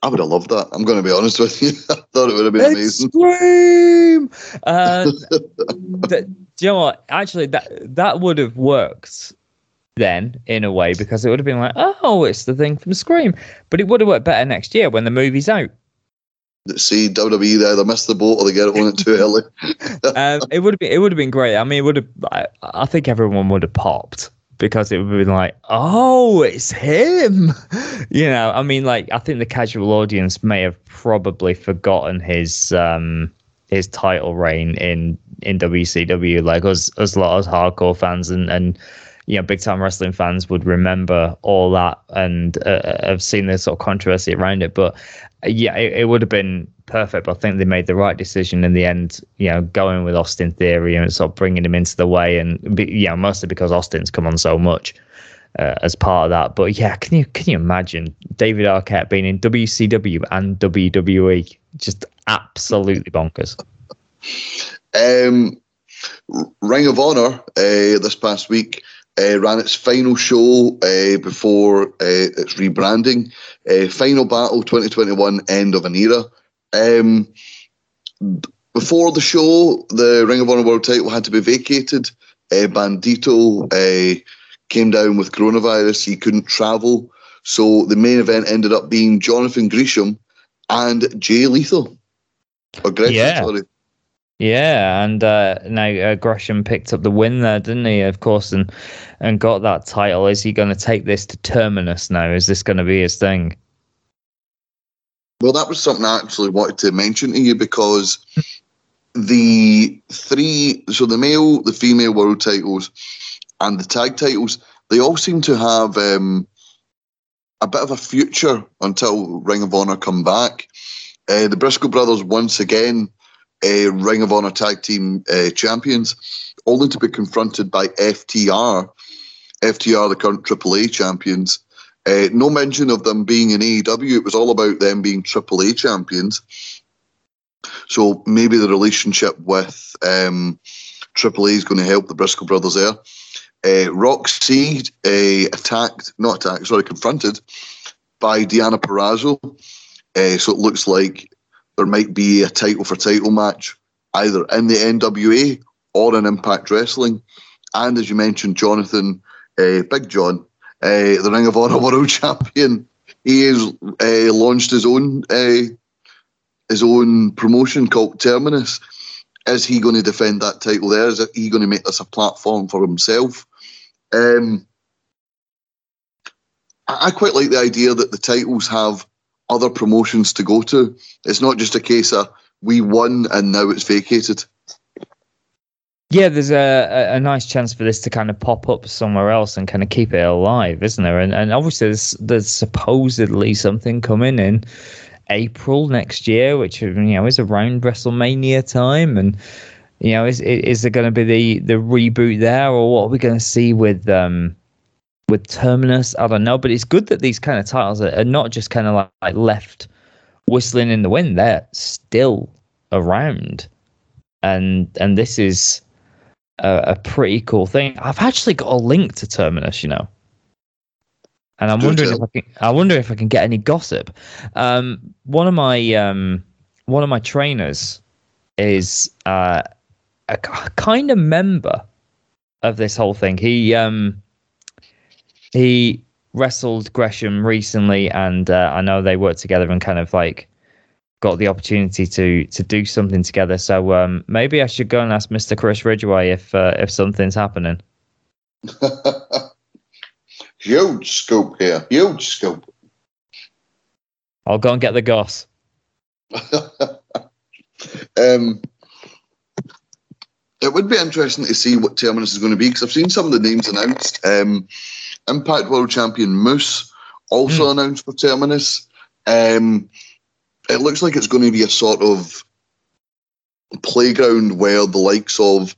I would have loved that. I'm going to be honest with you. I thought it would have been amazing. Scream! Uh, th- do you know what? Actually, that that would have worked then in a way because it would have been like, oh, it's the thing from Scream. But it would have worked better next year when the movie's out. See WWE they missed the boat or they get it on it too early. um, it would have been it would have been great. I mean, it would have. I, I think everyone would have popped because it would have been like, oh, it's him. you know, I mean, like I think the casual audience may have probably forgotten his um his title reign in in WCW. Like us, us lot of hardcore fans and and you know big time wrestling fans would remember all that and uh, have seen the sort of controversy around it. But uh, yeah, it, it would have been perfect. But I think they made the right decision in the end. You know, going with Austin Theory and sort of bringing him into the way, and be, yeah, mostly because Austin's come on so much. Uh, as part of that, but yeah, can you can you imagine David Arquette being in WCW and WWE? Just absolutely bonkers. Um, Ring of Honor uh, this past week uh, ran its final show uh, before uh, its rebranding. Uh, final Battle 2021, end of an era. Um, before the show, the Ring of Honor World title had to be vacated. Uh, Bandido came down with coronavirus. He couldn't travel. So the main event ended up being Jonathan Gresham and Jay Lethal. Or Gresham, Yeah. sorry. Yeah, and uh, now uh, Gresham picked up the win there, didn't he? Of course, and and got that title. Is he going to take this to Terminus now? Is this going to be his thing? Well, that was something I actually wanted to mention to you because the three, so the male, the female world titles, and the tag titles, they all seem to have um, a bit of a future until Ring of Honor come back. Uh, the Briscoe brothers once again, uh, Ring of Honor tag team uh, champions, only to be confronted by FTR. FTR, the current AAA champions. Uh, no mention of them being in AEW. It was all about them being AAA champions. So maybe the relationship with um, AAA is going to help the Briscoe brothers there. Uh, Rok-C uh, attacked, not attacked, sorry, confronted by Deonna Purrazzo. Uh, so it looks like there might be a title for title match either in the NWA or in Impact Wrestling. And as you mentioned, Jonathan, uh, Big John, uh, the Ring of Honor World Champion, he has uh, launched his own his own promotion called Terminus. Is he going to defend that title there? Is he going to make this a platform for himself? Um, I quite like the idea that the titles have other promotions to go to. It's not just a case of we won and now it's vacated. Yeah, there's a, a, nice chance for this to kind of pop up somewhere else and kind of keep it alive, isn't there? And and obviously there's there's supposedly something coming in April next year, which you know is around WrestleMania time, and you know is is there going to be the the reboot there, or what are we going to see with um with Terminus? I don't know, but it's good that these kind of titles are, are not just kind of like, like left whistling in the wind; they're still around, and and this is a, a pretty cool thing. I've actually got a link to Terminus, you know. And I'm wondering if I can. I wonder if I can get any gossip. Um, one of my um, one of my trainers is uh, a k- kind of member of this whole thing. He um, he wrestled Gresham recently, and uh, I know they worked together and kind of like got the opportunity to to do something together. So um, maybe I should go and ask Mister Chris Ridgeway if uh, if something's happening. Huge scope here. Huge scope. I'll go and get the goss. um, it would be interesting to see what Terminus is going to be because I've seen some of the names announced. Um, Impact World Champion Moose also announced for Terminus. Um, it looks like it's going to be a sort of playground where the likes of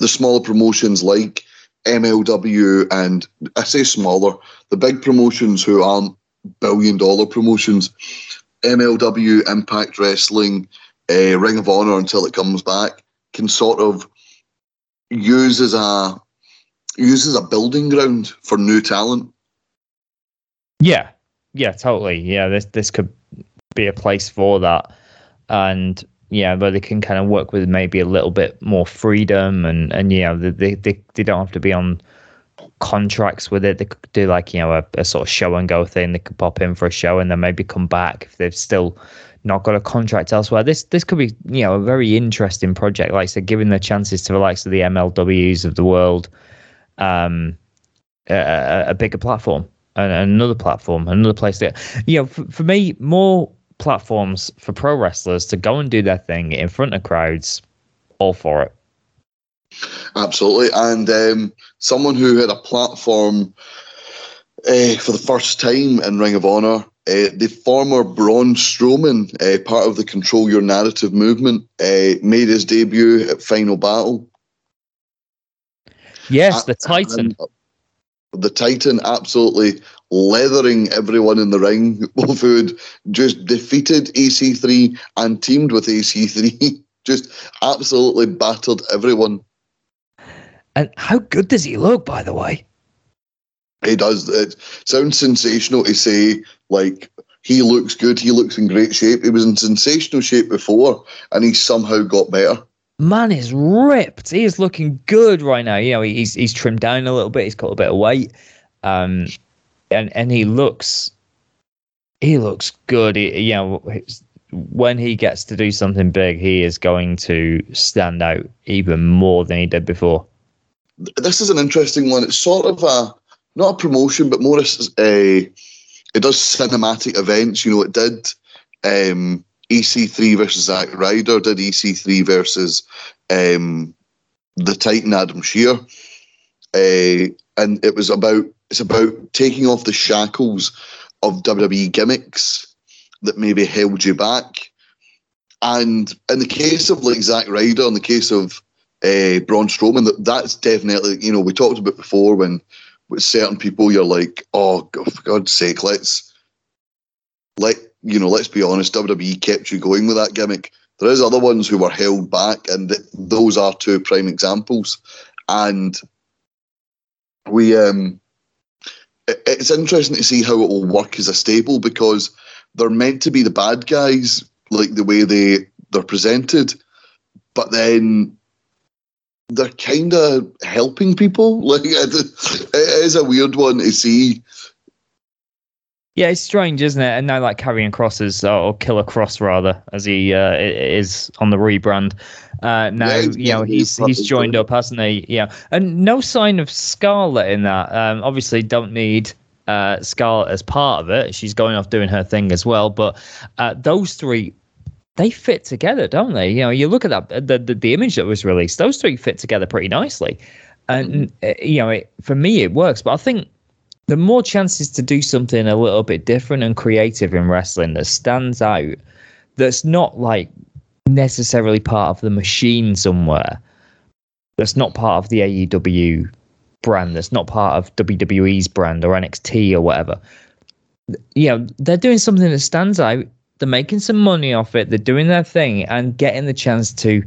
the smaller promotions like MLW and I say smaller, the big promotions who aren't billion dollar promotions MLW, Impact Wrestling, uh, Ring of Honor until it comes back can sort of use as a use as a building ground for new talent. Yeah, yeah, totally. Yeah, this this could be a place for that, and yeah, where they can kind of work with maybe a little bit more freedom, and and yeah, they they they don't have to be on contracts with it. They could do like you know a, a sort of show and go thing. They could pop in for a show and then maybe come back if they've still not got a contract elsewhere. This this could be you know a very interesting project. Like I said, giving the chances to the likes of the MLWs of the world, um, a, a bigger platform another platform, another place that you know for, for me more platforms for pro wrestlers to go and do their thing in front of crowds. All for it. Absolutely, and um, someone who had a platform uh, for the first time in Ring of Honor. Uh, the former Braun Strowman, uh, part of the Control Your Narrative movement, made his debut at Final Battle. Yes, uh, the Titan. the Titan absolutely leathering everyone in the ring, who had just defeated EC3 and teamed with EC3. just absolutely battered everyone. And how good does he look, by the way? He does. It sounds sensational to say, like, he looks good, he looks in great shape. He was in sensational shape before, and he somehow got better. Man is ripped. He is looking good right now. You know, he's he's trimmed down a little bit. He's got a bit of weight, um, and and he looks he looks good. He, you know, when he gets to do something big, he is going to stand out even more than he did before this is an interesting one. It's sort of a not a promotion, but more a, it does cinematic events. You know, it did um, EC3 versus Zack Ryder, did EC3 versus um, the Titan Adam Scherr, uh, and it was about it's about taking off the shackles of WWE gimmicks that maybe held you back. And in the case of like Zack Ryder, in the case of uh, Braun Strowman. That that's definitely you know we talked about before when with certain people you're like, oh God, for God's sake, let's let you know, let's be honest. WWE kept you going with that gimmick. There is other ones who were held back, and th- those are two prime examples. And we, um, it, it's interesting to see how it will work as a stable because they're meant to be the bad guys, like the way they they're presented, but then they're kind of helping people. Like it is a weird one to see. Yeah, it's strange, isn't it? And now, like carrying crosses or Killer Kross rather, as he uh, is on the rebrand. Uh, now, yeah, you know, he's he's joined up, hasn't he? Yeah, and no sign of Scarlett in that. Um, obviously, don't need uh, Scarlett as part of it. She's going off doing her thing as well. But uh, those three they fit together, don't they? You know, you look at that the the, the image that was released; those three fit together pretty nicely, and mm-hmm. Uh, you know, it, for me, it works. But I think the more chances to do something a little bit different and creative in wrestling that stands out, that's not like necessarily part of the machine somewhere, that's not part of the AEW brand, that's not part of WWE's brand or NXT or whatever. You know, they're doing something that stands out they're making some money off it. They're doing their thing and getting the chance to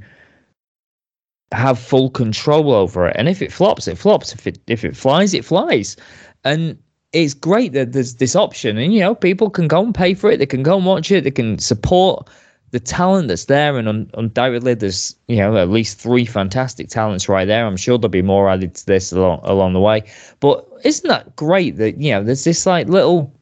have full control over it. And if it flops, it flops. If it if it flies, it flies. And it's great that there's this option. And you know, people can go and pay for it. They can go and watch it. They can support the talent that's there. And un- undoubtedly, there's you know at least three fantastic talents right there. I'm sure there'll be more added to this along along the way. But isn't that great that you know there's this like little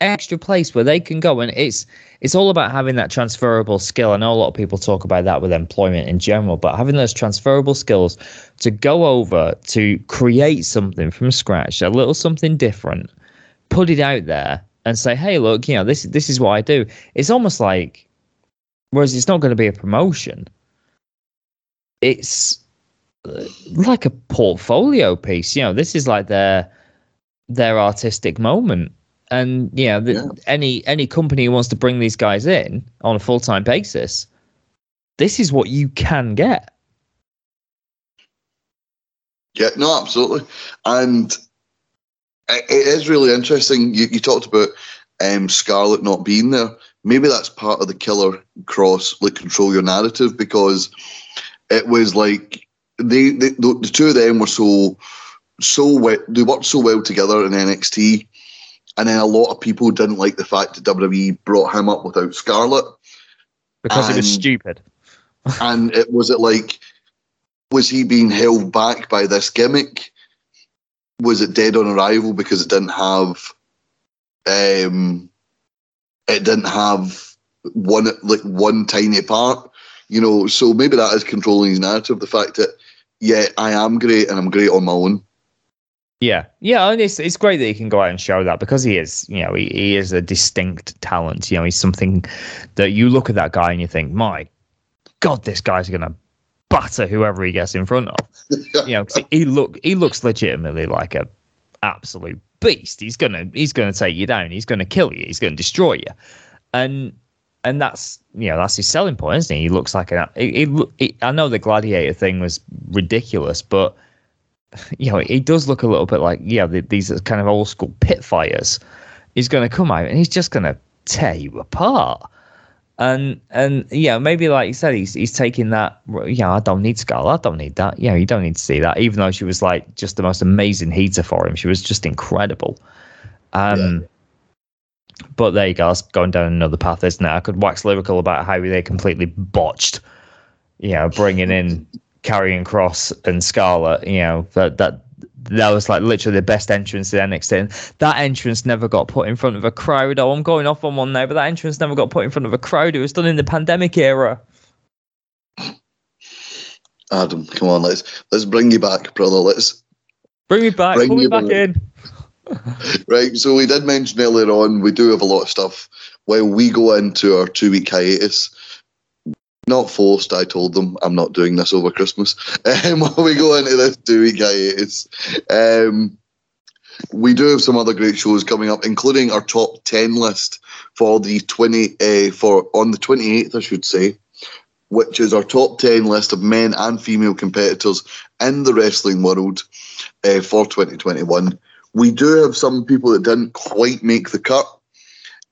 extra place where they can go and it's it's all about having that transferable skill. I know a lot of people talk about that with employment in general, but having those transferable skills to go over to create something from scratch, a little something different, put it out there and say, "Hey, look, you know, this this is what I do." It's almost like whereas it's not going to be a promotion. It's uh, like a portfolio piece, you know, this is like their their artistic moment and know, the, yeah. any any company who wants to bring these guys in on a full time basis, this is what you can get. Yeah, no, absolutely, and it is really interesting. You, you talked about um, Scarlett not being there. Maybe that's part of the Killer Kross, like control your narrative, because it was like they, they the, the two of them were so so well, they worked so well together in NXT, and then a lot of people didn't like the fact that WWE brought him up without Scarlett. Because And- it was stupid. and it was it like was he being held back by this gimmick? Was it dead on arrival because it didn't have um it didn't have one like one tiny part? You know so maybe that is controlling his narrative the fact that yeah i am great and i'm great on my own Yeah, yeah, and it's it's great that he can go out and show that because he is, you know, he, he is a distinct talent. You know, he's something that you look at that guy and you think, my God, this guy's gonna batter whoever he gets in front of. You know, 'cause he look he looks legitimately like a absolute beast. He's gonna he's gonna take you down. He's gonna kill you. He's gonna destroy you, and and that's you know that's his selling point, isn't he? He looks like an. He, he, he, I know the gladiator thing was ridiculous, but you know, he does look a little bit like, yeah, the, these are kind of old school pit fighters. He's going to come out and he's just going to tear you apart. And and yeah, maybe like you said, he's he's taking that. Yeah, I don't need Scarlett. I don't need that. Yeah, you don't need to see that. Even though she was like just the most amazing heater for him, she was just incredible. Um, but there you go. That's going down another path, isn't it? I could wax lyrical about how they completely botched, you know, bringing in Karrion Kross and Scarlett. You know that that that was like literally the best entrance in NXT. And that entrance never got put in front of a crowd. Oh, I'm going off on one now, but that entrance never got put in front of a crowd. It was done in the pandemic era. adam come on let's let's bring you back brother let's Bring me back. Bring Pull me you back back. in. Right, so we did mention earlier on we do have a lot of stuff while we go into our two week hiatus. Not forced, I told them I'm not doing this over Christmas. Um, while we go into this two week hiatus, um, we do have some other great shows coming up, including our top ten list for the twenty uh, for on the twenty eighth, I should say, which is our top ten list of men and female competitors in the wrestling world uh, for twenty twenty one we do have some people that didn't quite make the cut.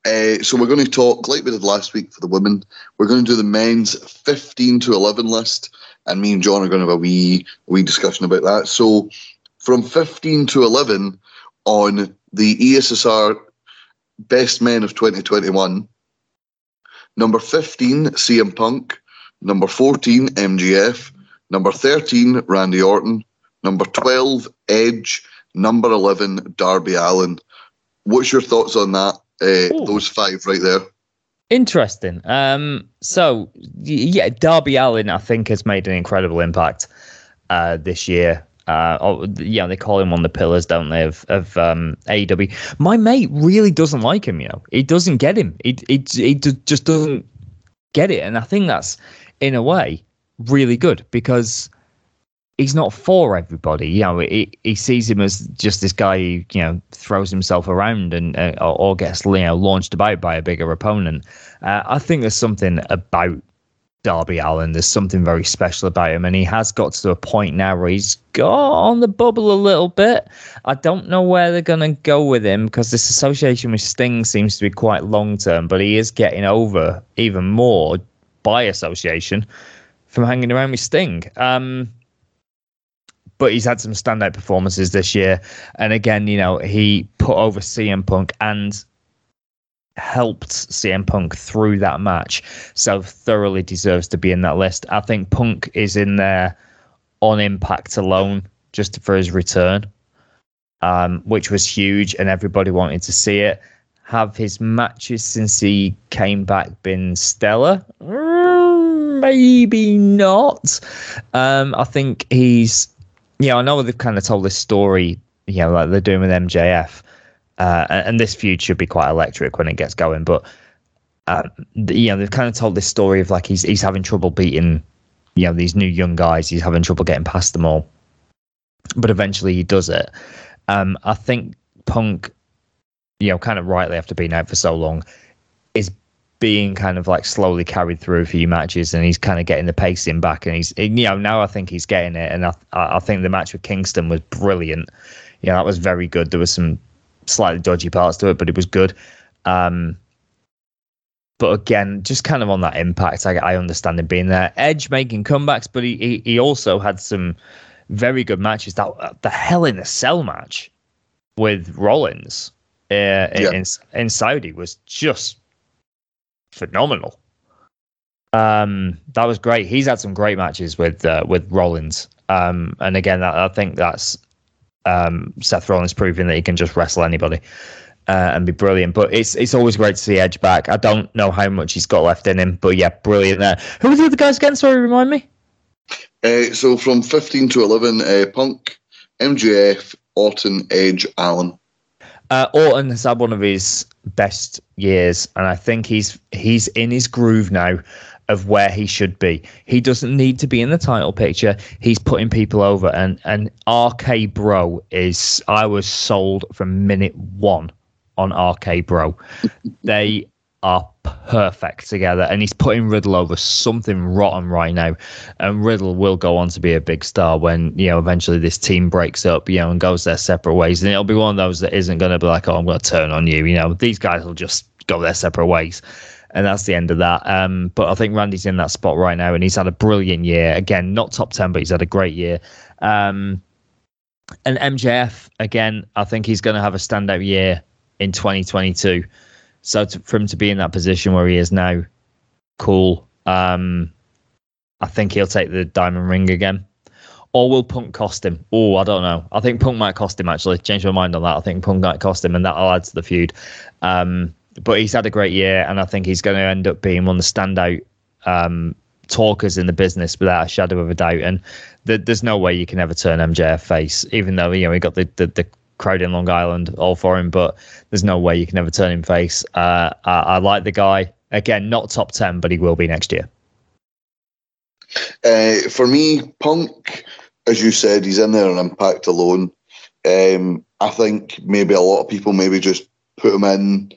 Uh, so we're going to talk, like we did last week for the women, we're going to do the men's 15 to 11 list, and me and John are going to have a wee, wee discussion about that. So from 15 to 11 on the ESSR Best Men of 2021, number 15, CM Punk, number 14, MJF, number 13, Randy Orton, number 12, Edge, number 11, Darby Allin. What's your thoughts on that? Uh, those five right there. Interesting. Um, so yeah, Darby Allin, I think, has made an incredible impact uh, this year. Uh, oh, yeah, they call him one of the pillars, don't they, of, of um, AEW. My mate really doesn't like him. You know, he doesn't get him. He he he just doesn't get it, and I think that's in a way really good because he's not for everybody. You know, he, he sees him as just this guy who, you know, throws himself around and uh, or, gets, you know, launched about by a bigger opponent. Uh, I think there's something about Darby Allin. There's something very special about him, and he has got to a point now where he's got on the bubble a little bit. I don't know where they're going to go with him because this association with Sting seems to be quite long term, but he is getting over even more by association from hanging around with Sting. Um, but he's had some standout performances this year. And again, you know, he put over CM Punk and helped CM Punk through that match. So thoroughly deserves to be in that list. I think Punk is in there on impact alone just for his return, um, which was huge and everybody wanted to see it. Have his matches since he came back been stellar? Mm, Maybe not. Um, I think he's yeah, I know they've kind of told this story, you know, like they're doing with MJF, uh, and, this feud should be quite electric when it gets going. But uh, you know, they've kind of told this story of like he's he's having trouble beating, you know, these new young guys. He's having trouble getting past them all, but eventually he does it. Um, I think Punk, you know, kind of rightly after being out for so long, being kind of like slowly carried through a few matches and he's kind of getting the pacing back and he's you know now I think he's getting it and I I think the match with Kingston was brilliant. Yeah, that was very good. There was some slightly dodgy parts to it, but it was good. Um, but again, just kind of on that impact, I, I understand him being there. Edge making comebacks, but he, he, he also had some very good matches. That the Hell in a Cell match with Rollins uh, yeah. in in Saudi was just phenomenal. Um, that was great. He's had some great matches with uh, with Rollins. Um, and again, I, I think that's um, Seth Rollins proving that he can just wrestle anybody uh, and be brilliant. But it's it's always great to see Edge back. I don't know how much he's got left in him, but yeah, brilliant there. Who were the other guys again? Sorry, remind me. Uh, so from 15 to 11, uh, Punk, MJF, Orton, Edge, Allin. Uh, Orton has had one of his best years, and I think he's he's in his groove now of where he should be. He doesn't need to be in the title picture. He's putting people over, and and RK Bro is I was sold from minute one on RK Bro. they are perfect together, and he's putting Riddle over something rotten right now. And Riddle will go on to be a big star when you know eventually this team breaks up, you know, and goes their separate ways. And it'll be one of those that isn't going to be like, oh, I'm going to turn on you. You know, these guys will just go their separate ways. And that's the end of that. Um, but I think Randy's in that spot right now, and he's had a brilliant year. Again, not top ten, but he's had a great year. Um, and MJF, again, I think he's going to have a standout year in 2022. So to, for him to be in that position where he is now, cool. Um, I think he'll take the diamond ring again. Or will Punk cost him? Oh, I don't know. I think Punk might cost him actually. Change my mind on that. I think Punk might cost him, and that'll add to the feud. Um, but he's had a great year, and I think he's going to end up being one of the standout um, talkers in the business without a shadow of a doubt. And there's no way you can ever turn MJF face, even though you know he got the, the, the crowd in Long Island all for him, but there's no way you can ever turn him face. Uh, I, I, like the guy. Again, not top 10, but he will be next year. Uh, for me, Punk, as you said, he's in there on impact alone. Um, I think maybe a lot of people maybe just put him in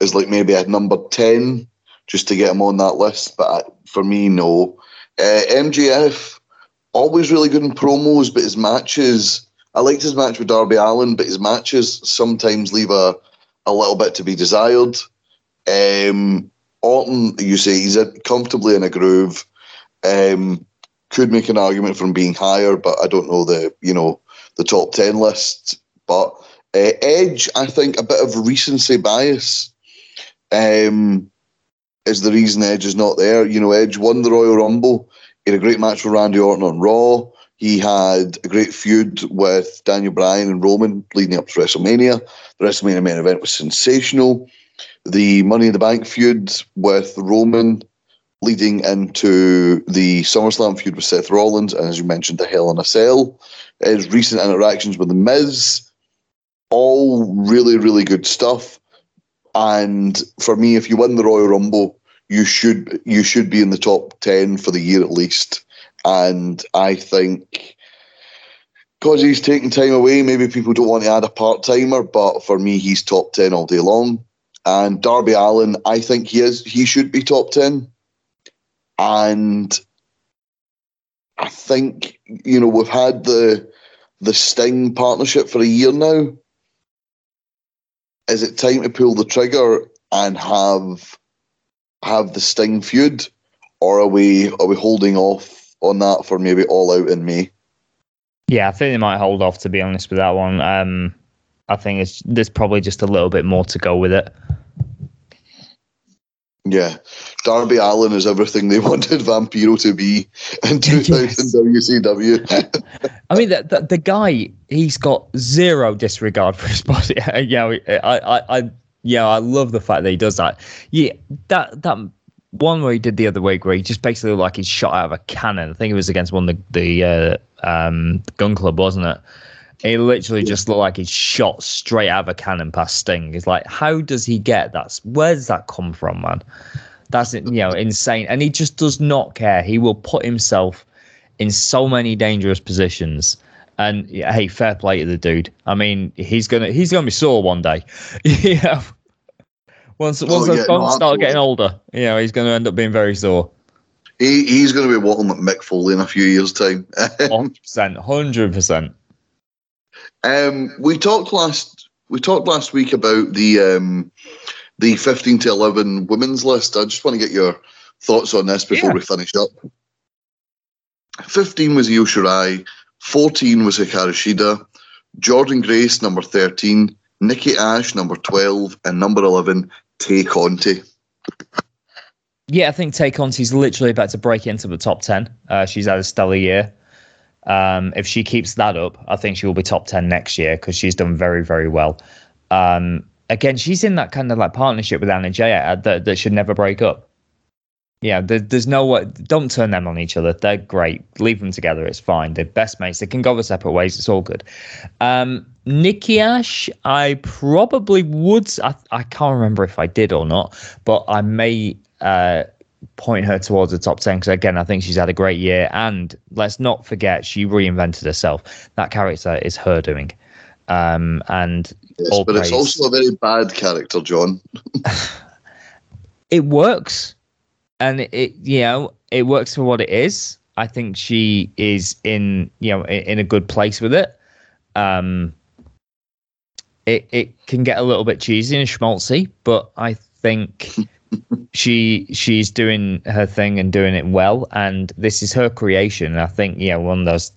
as like maybe a number 10 just to get him on that list. But for me, no. Uh, MJF, always really good in promos, but his matches I liked his match with Darby Allin, but his matches sometimes leave a, a little bit to be desired. Um, Orton, you say he's comfortably in a groove. Um, could make an argument from being higher, but I don't know the you know the top ten list. But uh, Edge, I think a bit of recency bias um, is the reason Edge is not there. You know, Edge won the Royal Rumble. Had a great match with Randy Orton on Raw. He had a great feud with Daniel Bryan and Roman leading up to WrestleMania. The WrestleMania main event was sensational. The Money in the Bank feud with Roman leading into the SummerSlam feud with Seth Rollins, and as you mentioned, the Hell in a Cell. His recent interactions with The Miz, all really, really good stuff. And for me, if you win the Royal Rumble, you should you should be in the top ten for the year at least. And I think because he's taking time away, maybe people don't want to add a part timer, but for me, he's top 10 all day long. And Darby Allin, I think he is, he should be top 10. And I think, you know, we've had the the Sting partnership for a year now. Is it time to pull the trigger and have have the Sting feud? Or are we are we holding off on that for maybe All Out in May. Yeah, I think they might hold off to be honest with that one. Um, I think it's there's probably just a little bit more to go with it. Yeah, Darby Allin is everything they wanted Vampiro to be in 2000 yes. WCW. I mean, the, the, the guy he's got zero disregard for his body. yeah, I, I, I, yeah, I love the fact that he does that. Yeah, that that one where he did the other week where he just basically looked like he's shot out of a cannon. I think it was against one of the, the uh, um, gun club, wasn't it? He literally just looked like he's shot straight out of a cannon past Sting. It's like, how does he get that? Where does that come from, man? That's you know insane, and he just does not care. He will put himself in so many dangerous positions. And hey, fair play to the dude. I mean, he's gonna he's gonna be sore one day. yeah, once once oh, yeah, bones no, start getting older, you know, he's going to end up being very sore. He, he's going to be walking like Mick Foley in a few years' time. Hundred percent, hundred percent. Um, we talked last we talked last week about the um, the 15 to 11 women's list. I just want to get your thoughts on this before Yeah. we finish up. 15 was Io Shirai, 14 was Hikaru Shida, Jordynne Grace, number 13, Nikki Ash, number 12, and number 11, Tay Conti. Yeah, I think Tay Conti's literally about to break into the top 10. Uh, she's had a stellar year. Um, if she keeps that up, I think she will be top 10 next year because she's done very, very well. Um, again, she's in that kind of like partnership with Anna Jay uh, that, that should never break up. Yeah, there, there's no way. Don't turn them on each other. They're great. Leave them together. It's fine. They're best mates. They can go their separate ways. It's all good. Um, Nikki Ash, I probably would. I, I can't remember if I did or not, but I may uh, point her towards the top 10 because, again, I think she's had a great year. And let's not forget, she reinvented herself. That character is her doing. Um, and Yes, but it's also a very bad character, John. it works and it you know it works for what it is i think she is in you know in, in a good place with it um it it can get a little bit cheesy and schmaltzy but i think she she's doing her thing and doing it well and this is her creation. And i think you know one of those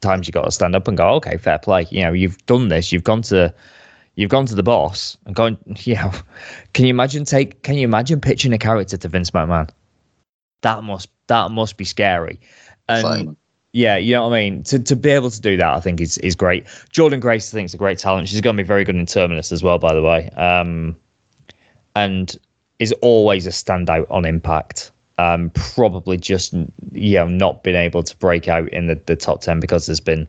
times you got to stand up and go okay fair play. You know you've done this. You've gone to you've gone to the boss. And gone you know can you imagine take can you imagine pitching a character to vince mcmahon? That must that must be scary. And Fine. Yeah you know what i mean to, to be able to do that i think is is great Jordynne Grace i think is a great talent she's going to be very good in terminus as well by the way um and is always a standout on impact um probably just you know not been able to break out in the, the top 10 because there's been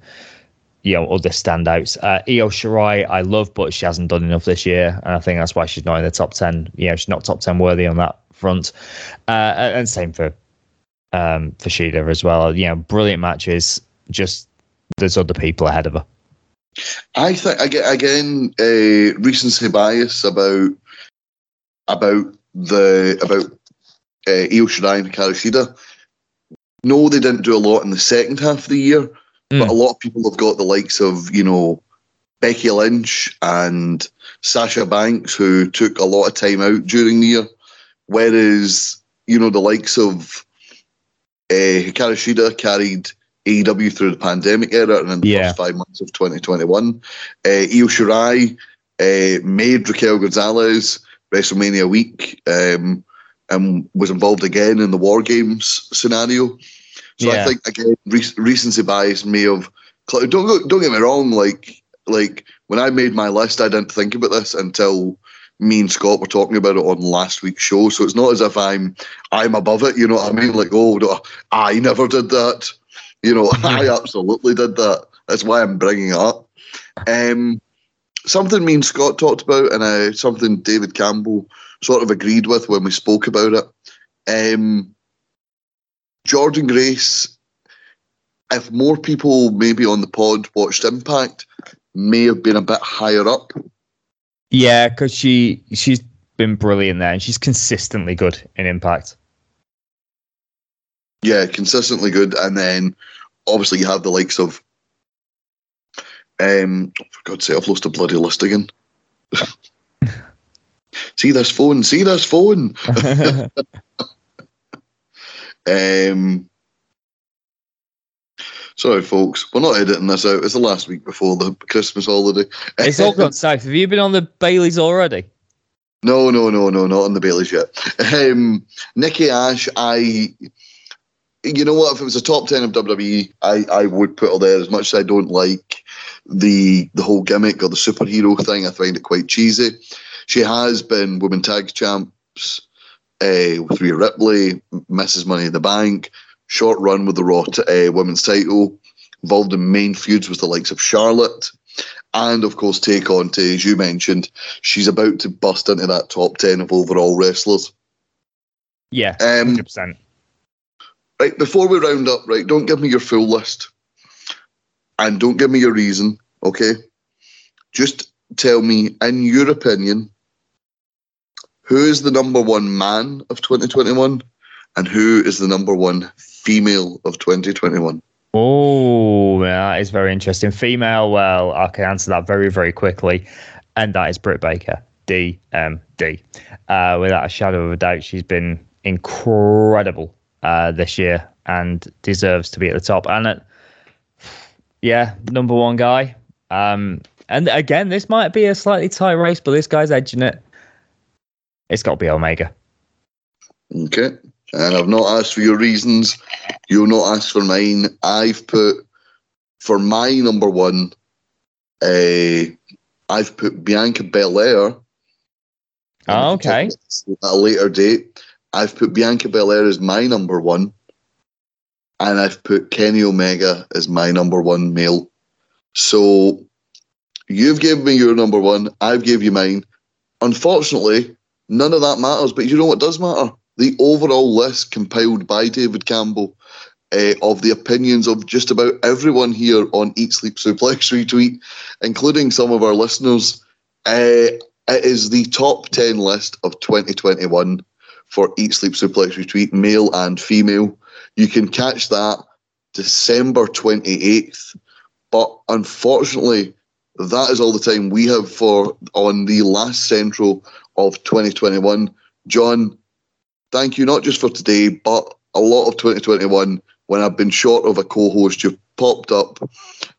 you know other standouts. Uh, Io Shirai, I love, but she hasn't done enough this year, and I think that's why she's not in the top ten. You know, she's not top ten worthy on that front. Uh, and same for um, for Shida as well. You know, brilliant matches. Just there's other people ahead of her. I think aga- again, uh, recency bias about about the about uh, Io Shirai and Hikaru Shida. No, they didn't do a lot in the second half of the year, Mm. but a lot of people have got the likes of you know Becky Lynch and Sasha Banks who took a lot of time out during the year, whereas you know the likes of uh, Hikaru Shida carried AEW through the pandemic era and in the Yeah. first five months of 2021. Uh, Io Shirai uh, made Raquel Gonzalez WrestleMania week um, and was involved again in the War Games scenario. So I think again, re- recency bias may have. Don't don't get me wrong. Like like when I made my list, I didn't think about this until me and Scott were talking about it on last week's show. So it's not as if I'm I'm above it. You know what I mean? Like oh, I never did that. You know, I absolutely did that. That's why I'm bringing it up. Um, something me and Scott talked about, and uh, something David Campbell sort of agreed with when we spoke about it. Um, Jordynne Grace, if more people maybe on the pod watched Impact, may have been a bit higher up. Yeah, because she she's been brilliant there, and she's consistently good in Impact. Yeah, consistently good. And then obviously you have the likes of um for God's sake, I've lost a bloody list again. see this phone, see this phone. Um Sorry, folks, we're not editing this out. It's the last week before the Christmas holiday. it's all gone south. Have you been on the Baileys already? No, no, no, no, not on the Baileys yet. Um, Nikki Ash, I, you know what? If it was a top ten of WWE, I, I would put her there. As much as I don't like the the whole gimmick or the superhero thing, I find it quite cheesy. She has been women tag champs uh, with Rhea Ripley, Mrs. Money in the Bank, short run with the Raw t- uh, Women's title, involved in main feuds with the likes of Charlotte. And of course, Tay Conti, as you mentioned, she's about to bust into that top 10 of overall wrestlers. Yeah, Um, hundred percent. Right, before we round up, right, don't give me your full list. And don't give me your reason, okay? Just tell me, in your opinion, who is the number one man of 2021 and who is the number one female of 2021? Oh, that is very interesting. Female, well, I can answer that very, very quickly, and that is Britt Baker. DMD. Uh, without a shadow of a doubt, she's been incredible uh, this year and deserves to be at the top. And at, yeah, number one guy. Um, and again, this might be a slightly tight race, but this guy's edging it. It's got to be Omega. Okay. And I've not asked for your reasons. You'll not ask for mine. I've put for my number one, uh, I've put Bianca Belair. Oh, okay. At a later date. I've put Bianca Belair as my number one. And I've put Kenny Omega as my number one male. So you've given me your number one. I've gave you mine. Unfortunately, none of that matters. But you know what does matter? The overall list compiled by David Campbell uh, of the opinions of just about everyone here on Eat Sleep Suplex Retweet, including some of our listeners. Uh, it is the top 10 list of 2021 for Eat Sleep Suplex Retweet, male and female. You can catch that December 28th. But unfortunately, that is all the time we have for on the last Central of 2021. John, thank you not just for today, but a lot of 2021 when I've been short of a co-host, you've popped up.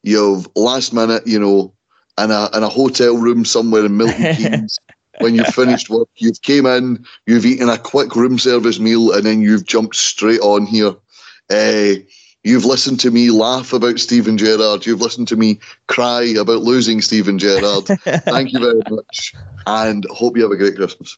You've last minute, you know, in a in a hotel room somewhere in Milton Keynes. when you've finished work, you've came in, you've eaten a quick room service meal, and then you've jumped straight on here. Uh, you've listened to me laugh about Steven Gerrard. You've listened to me cry about losing Steven Gerrard. Thank you very much, and hope you have a great Christmas.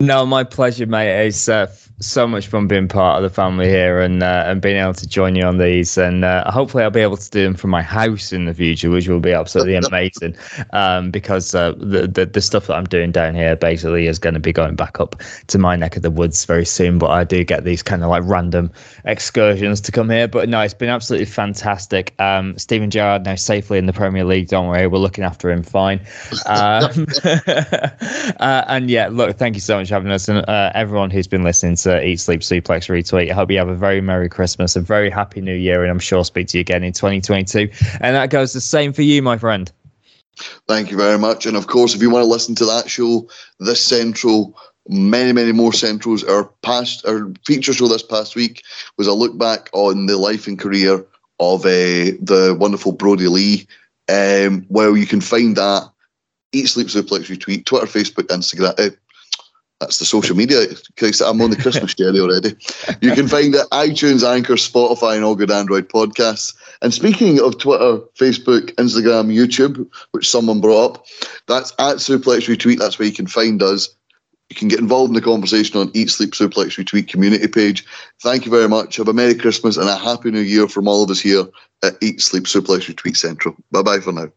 No, my pleasure, mate. It's uh, so much fun being part of the family here and uh, and being able to join you on these. And uh, hopefully, I'll be able to do them from my house in the future, which will be absolutely amazing. Um, because uh, the, the the stuff that I'm doing down here basically is going to be going back up to my neck of the woods very soon. But I do get these kind of like random excursions to come here. But no, it's been absolutely fantastic. Um, Steven Gerrard now safely in the Premier League. Don't worry, we're looking after him fine. Um, uh, and yeah, look, thank you so much for having us and uh, everyone who's been listening to Eat Sleep Suplex Retweet. I hope you have a very Merry Christmas, a very Happy New Year, and I'm sure I'll speak to you again in 2022. And that goes the same for you, my friend. Thank you very much. And of course, if you want to listen to that show, this Central, many, many more Centrals, our past, our feature show this past week was a look back on the life and career of uh, the wonderful Brodie Lee. Um, well, you can find that Eat Sleep Suplex Retweet, Twitter, Facebook, Instagram, uh, that's the social media. Christ, I'm on the Christmas jelly already. You can find it iTunes, Anchor, Spotify, and all good Android podcasts. And speaking of Twitter, Facebook, Instagram, YouTube, which someone brought up, that's at Suplex Retweet. That's where you can find us. You can get involved in the conversation on Eat Sleep Suplex Retweet community page. Thank you very much. Have a Merry Christmas and a Happy New Year from all of us here at Eat Sleep Suplex Retweet Central. Bye bye for now.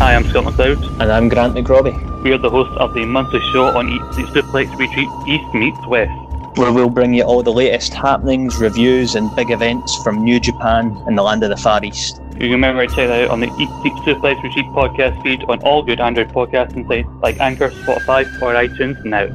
Hi, I'm Scott McLeod. And I'm Grant McRobbie. We are the hosts of the monthly show on Eat Sleep Suplex Retweet East Meets West. Where we'll bring you all the latest happenings, reviews, and big events from New Japan and the land of the Far East. You can remember to check that out on the Eat Sleep Suplex Retweet podcast feed on all good Android podcasting sites like Anchor, Spotify, or iTunes now.